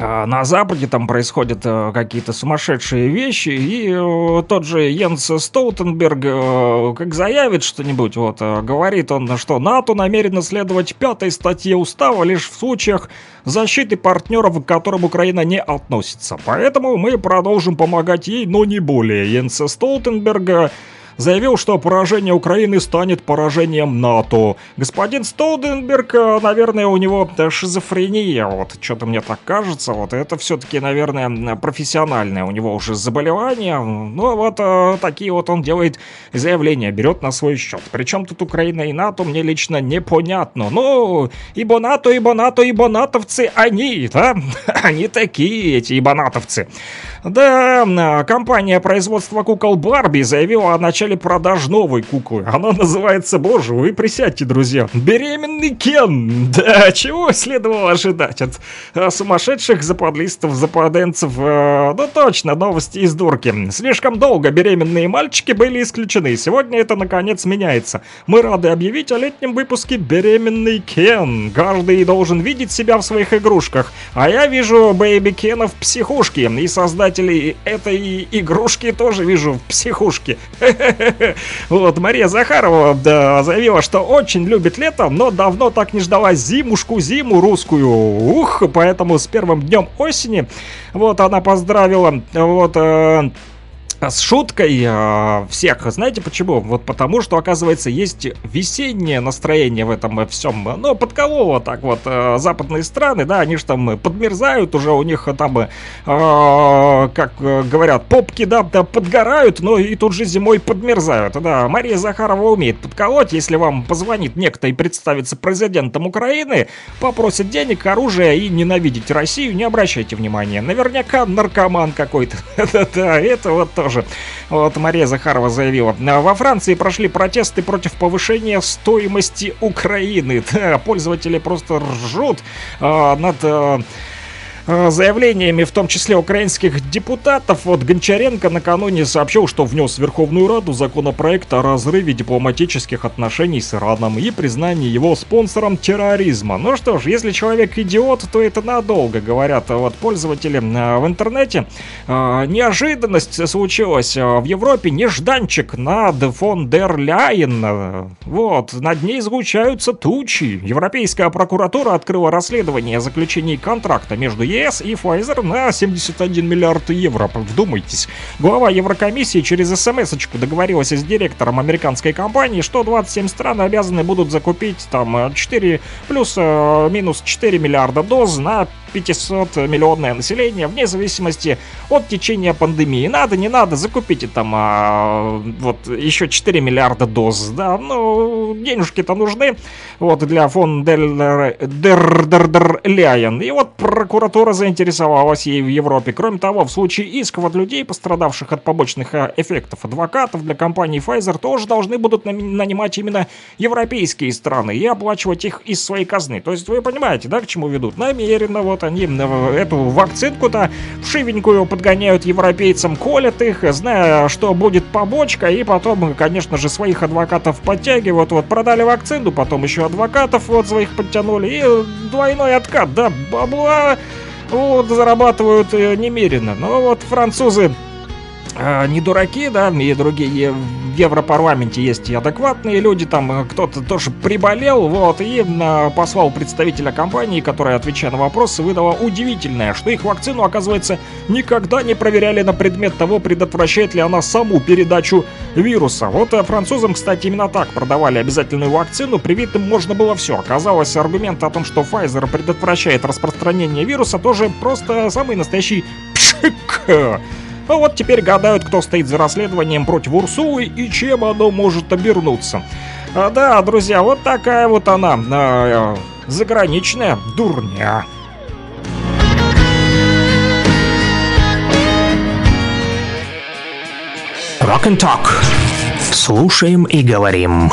S1: на Западе там происходят э, какие-то сумасшедшие вещи, и э, тот же Йенс Стоутенберг, э, как заявит что-нибудь, вот, говорит он, что НАТО намерено следовать пятой статье устава лишь в случаях защиты партнеров, к которым Украина не относится. Поэтому мы продолжим помогать ей, но не более. Йенс Столтенберг э, заявил, что поражение Украины станет поражением НАТО. Господин Столденберг, э, наверное, у него э, шизофрения, вот, что-то мне так кажется, вот, это все-таки, наверное, профессиональное у него уже заболевание, ну, вот, э, такие вот он делает заявления, берет на свой счет. Причем тут Украина и НАТО, мне лично непонятно, ну, ибо НАТО, ибо НАТО, ибо натовцы они, да, [LAUGHS] они такие, эти ибо натовцы. Да, м, компания производства кукол Барби заявила о начале продаж новой куклы. Она называется, боже, вы присядьте, друзья, беременный Кен. Да, чего следовало ожидать от э, сумасшедших западлистов, западенцев? Э, ну точно, новости из дурки. Слишком долго беременные мальчики были исключены. Сегодня это наконец меняется. Мы рады объявить о летнем выпуске «Беременный Кен». Каждый должен видеть себя в своих игрушках. А я вижу Бэйби Кена в психушке. И создателей этой игрушки тоже вижу в психушке. [LAUGHS] Вот, Мария Захарова заявила, что очень любит лето, но давно так не ждала зимушку, зиму русскую. Ух, поэтому с первым днем осени, вот, она поздравила, вот, э, с шуткой э, всех. Знаете почему? Вот потому, что, оказывается, есть весеннее настроение в этом всем. Ну, под кого вот так вот западные страны, да, они же там подмерзают, уже у них там, э, как говорят, попки, да, да, подгорают, но и тут же зимой подмерзают. Да, Мария Захарова умеет подколоть, если вам позвонит некто и представится президентом Украины, попросит денег, оружия и ненавидеть Россию, не обращайте внимания. Наверняка наркоман какой-то. [LAUGHS] Да-да, это вот тоже. Вот Мария Захарова заявила. Во Франции прошли протесты против повышения стоимости Украины. Да, [LAUGHS] пользователи просто ржут а, над... а, заявлениями, в том числе украинских депутатов. Вот Гончаренко накануне сообщил, что внес в Верховную Раду законопроект о разрыве дипломатических отношений с Ираном и признании его спонсором терроризма. Ну что ж, если человек идиот, то это надолго, говорят вот пользователи а, в интернете. А, Неожиданность случилась в Европе, нежданчик над фон дер Ляйен. Вот, над ней сгущаются тучи. Европейская прокуратура открыла расследование о заключении контракта между ЕС и Pfizer на 71 миллиард евро. Вдумайтесь. Глава Еврокомиссии через смс-очку договорилась с директором американской компании, что 27 стран обязаны будут закупить там 4 плюс э, минус 4 миллиарда доз на 500 миллионное население, вне зависимости от течения пандемии. Надо, не надо, закупите там а, вот еще 4 миллиарда доз, да, ну, денежки-то нужны, вот, для фон дер, дер, дер, дер Ляйен. И вот прокуратура заинтересовалась ей в Европе. Кроме того, в случае исков от людей, пострадавших от побочных а, эффектов, адвокатов для компании Pfizer тоже должны будут нанимать именно европейские страны и оплачивать их из своей казны. То есть вы понимаете, да, к чему ведут? Намеренно вот они э, эту вакцинку-то вшивенькую подгоняют европейцам, колят их, зная, что будет побочка, и потом, конечно же, своих адвокатов подтягивают. Вот продали вакцину, потом еще адвокатов вот своих подтянули, и двойной откат, да, бабла вот, зарабатывают э, немерено. Но вот французы не дураки, да, и другие в Европарламенте есть и адекватные люди, там э, кто-то тоже приболел, вот, и э, послал представителя компании, которая, отвечая на вопросы, выдала удивительное, что их вакцину, оказывается, никогда не проверяли на предмет того, предотвращает ли она саму передачу вируса. Вот э, французам, кстати, именно так продавали обязательную вакцину, привитым можно было все. Оказалось, аргумент о том, что Pfizer предотвращает распространение вируса, тоже просто самый настоящий пшик. А вот теперь гадают, кто стоит за расследованием против Урсулы и чем оно может обернуться. А, да, друзья, вот такая вот она, а, э, заграничная дурня.
S3: Rock and Talk. Слушаем и говорим.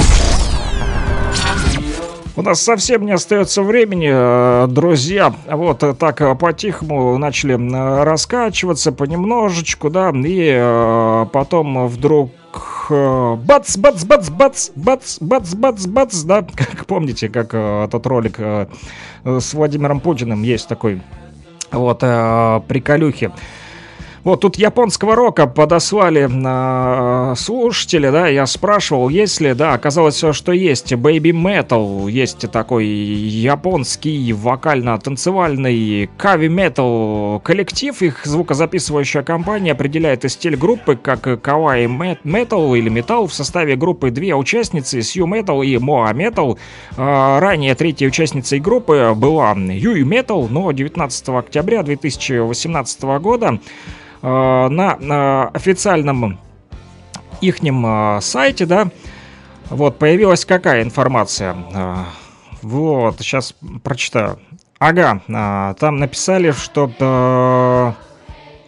S1: У нас совсем не остается времени, э, друзья. Вот э, так э, по-тихому начали раскачиваться понемножечку, да, и потом вдруг бац, бац, бац, бац, бац, бац, бац, бац, да, [LAUGHS] как помните, как тот ролик с Владимиром Путиным есть такой, вот, э, приколюхи. Вот тут японского рока подослали э, слушатели, да, я спрашивал, есть ли, да, оказалось, что есть. Baby Metal, есть такой японский вокально-танцевальный кави метал коллектив, их звукозаписывающая компания определяет и стиль группы как Kawaii Metal или Metal, в составе группы две участницы, Сью Metal и Moa Metal. Э, ранее третьей участницей группы была Юй Metal, но 19 октября 2018 года на, на официальном ихнем э, сайте, да, вот появилась какая информация? Э, вот, сейчас прочитаю. Ага, э, там написали, что э,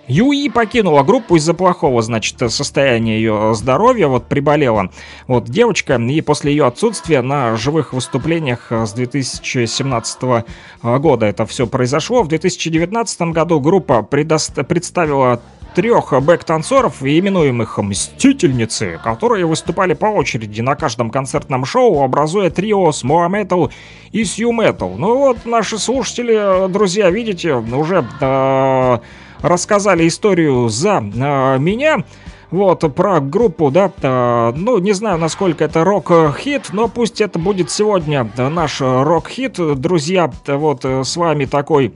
S1: Юи покинула группу из-за плохого, значит, состояния ее здоровья, вот приболела вот девочка, и после ее отсутствия на живых выступлениях э, с 2017 года это все произошло. В 2019 году группа предост- представила трех бэк-танцоров, именуемых «Мстительницы», которые выступали по очереди на каждом концертном шоу, образуя трио с Моа Metal и Сью Metal. Ну вот, наши слушатели, друзья, видите, уже э, рассказали историю за э, меня. Вот, про группу, да, э, ну, не знаю, насколько это рок-хит, но пусть это будет сегодня наш рок-хит, друзья, вот э, с вами такой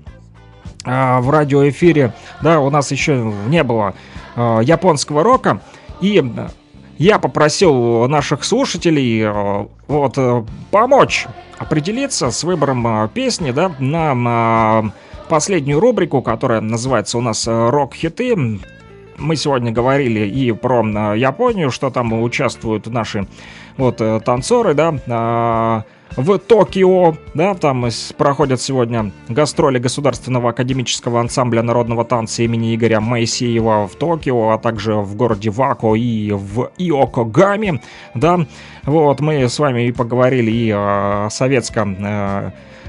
S1: э, в радиоэфире, да, у нас еще не было э, японского рока, и я попросил наших слушателей вот помочь определиться с выбором песни, да, на последнюю рубрику, которая называется у нас э, «Рок-хиты». Мы сегодня говорили и про э, Японию, что там участвуют наши вот э, танцоры, да, э, в Токио, да, там проходят сегодня гастроли Государственного академического ансамбля народного танца имени Игоря Моисеева в Токио, а также в городе Вако и в Иокогаме, да, вот, мы с вами и поговорили и о советском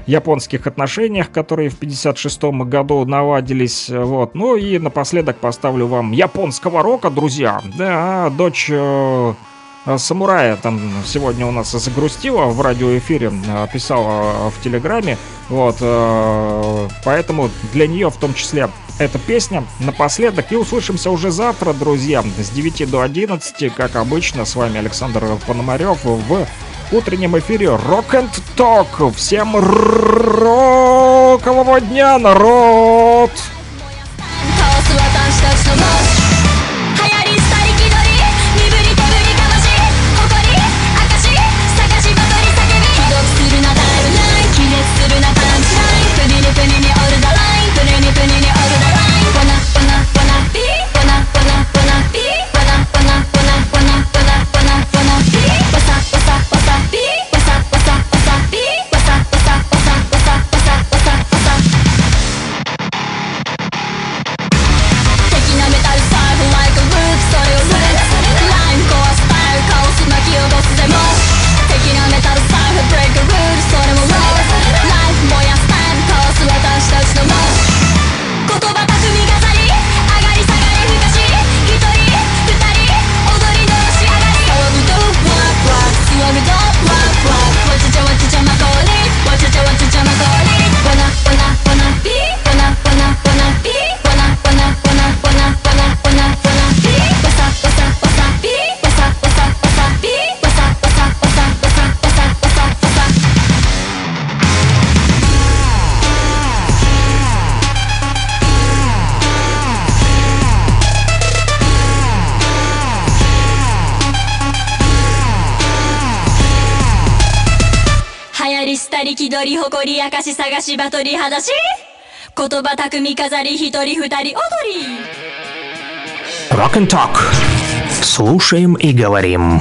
S1: японских отношениях, которые в 56 году наладились, вот, ну и напоследок поставлю вам японского рока, друзья, да, дочь э, Самурая там сегодня у нас загрустила в радиоэфире, э, писала в Телеграме, вот, э, поэтому для нее в том числе эта песня напоследок. И услышимся уже завтра, друзья, с 9 до 11, как обычно, с вами Александр Пономарев в утреннем эфире Rock and Talk. Всем рокового дня, народ!
S7: カ
S15: り誇り明かし探し場取り裸足言葉巧み飾り一人二人踊り
S10: Rock and Talk. Слушаем и говорим.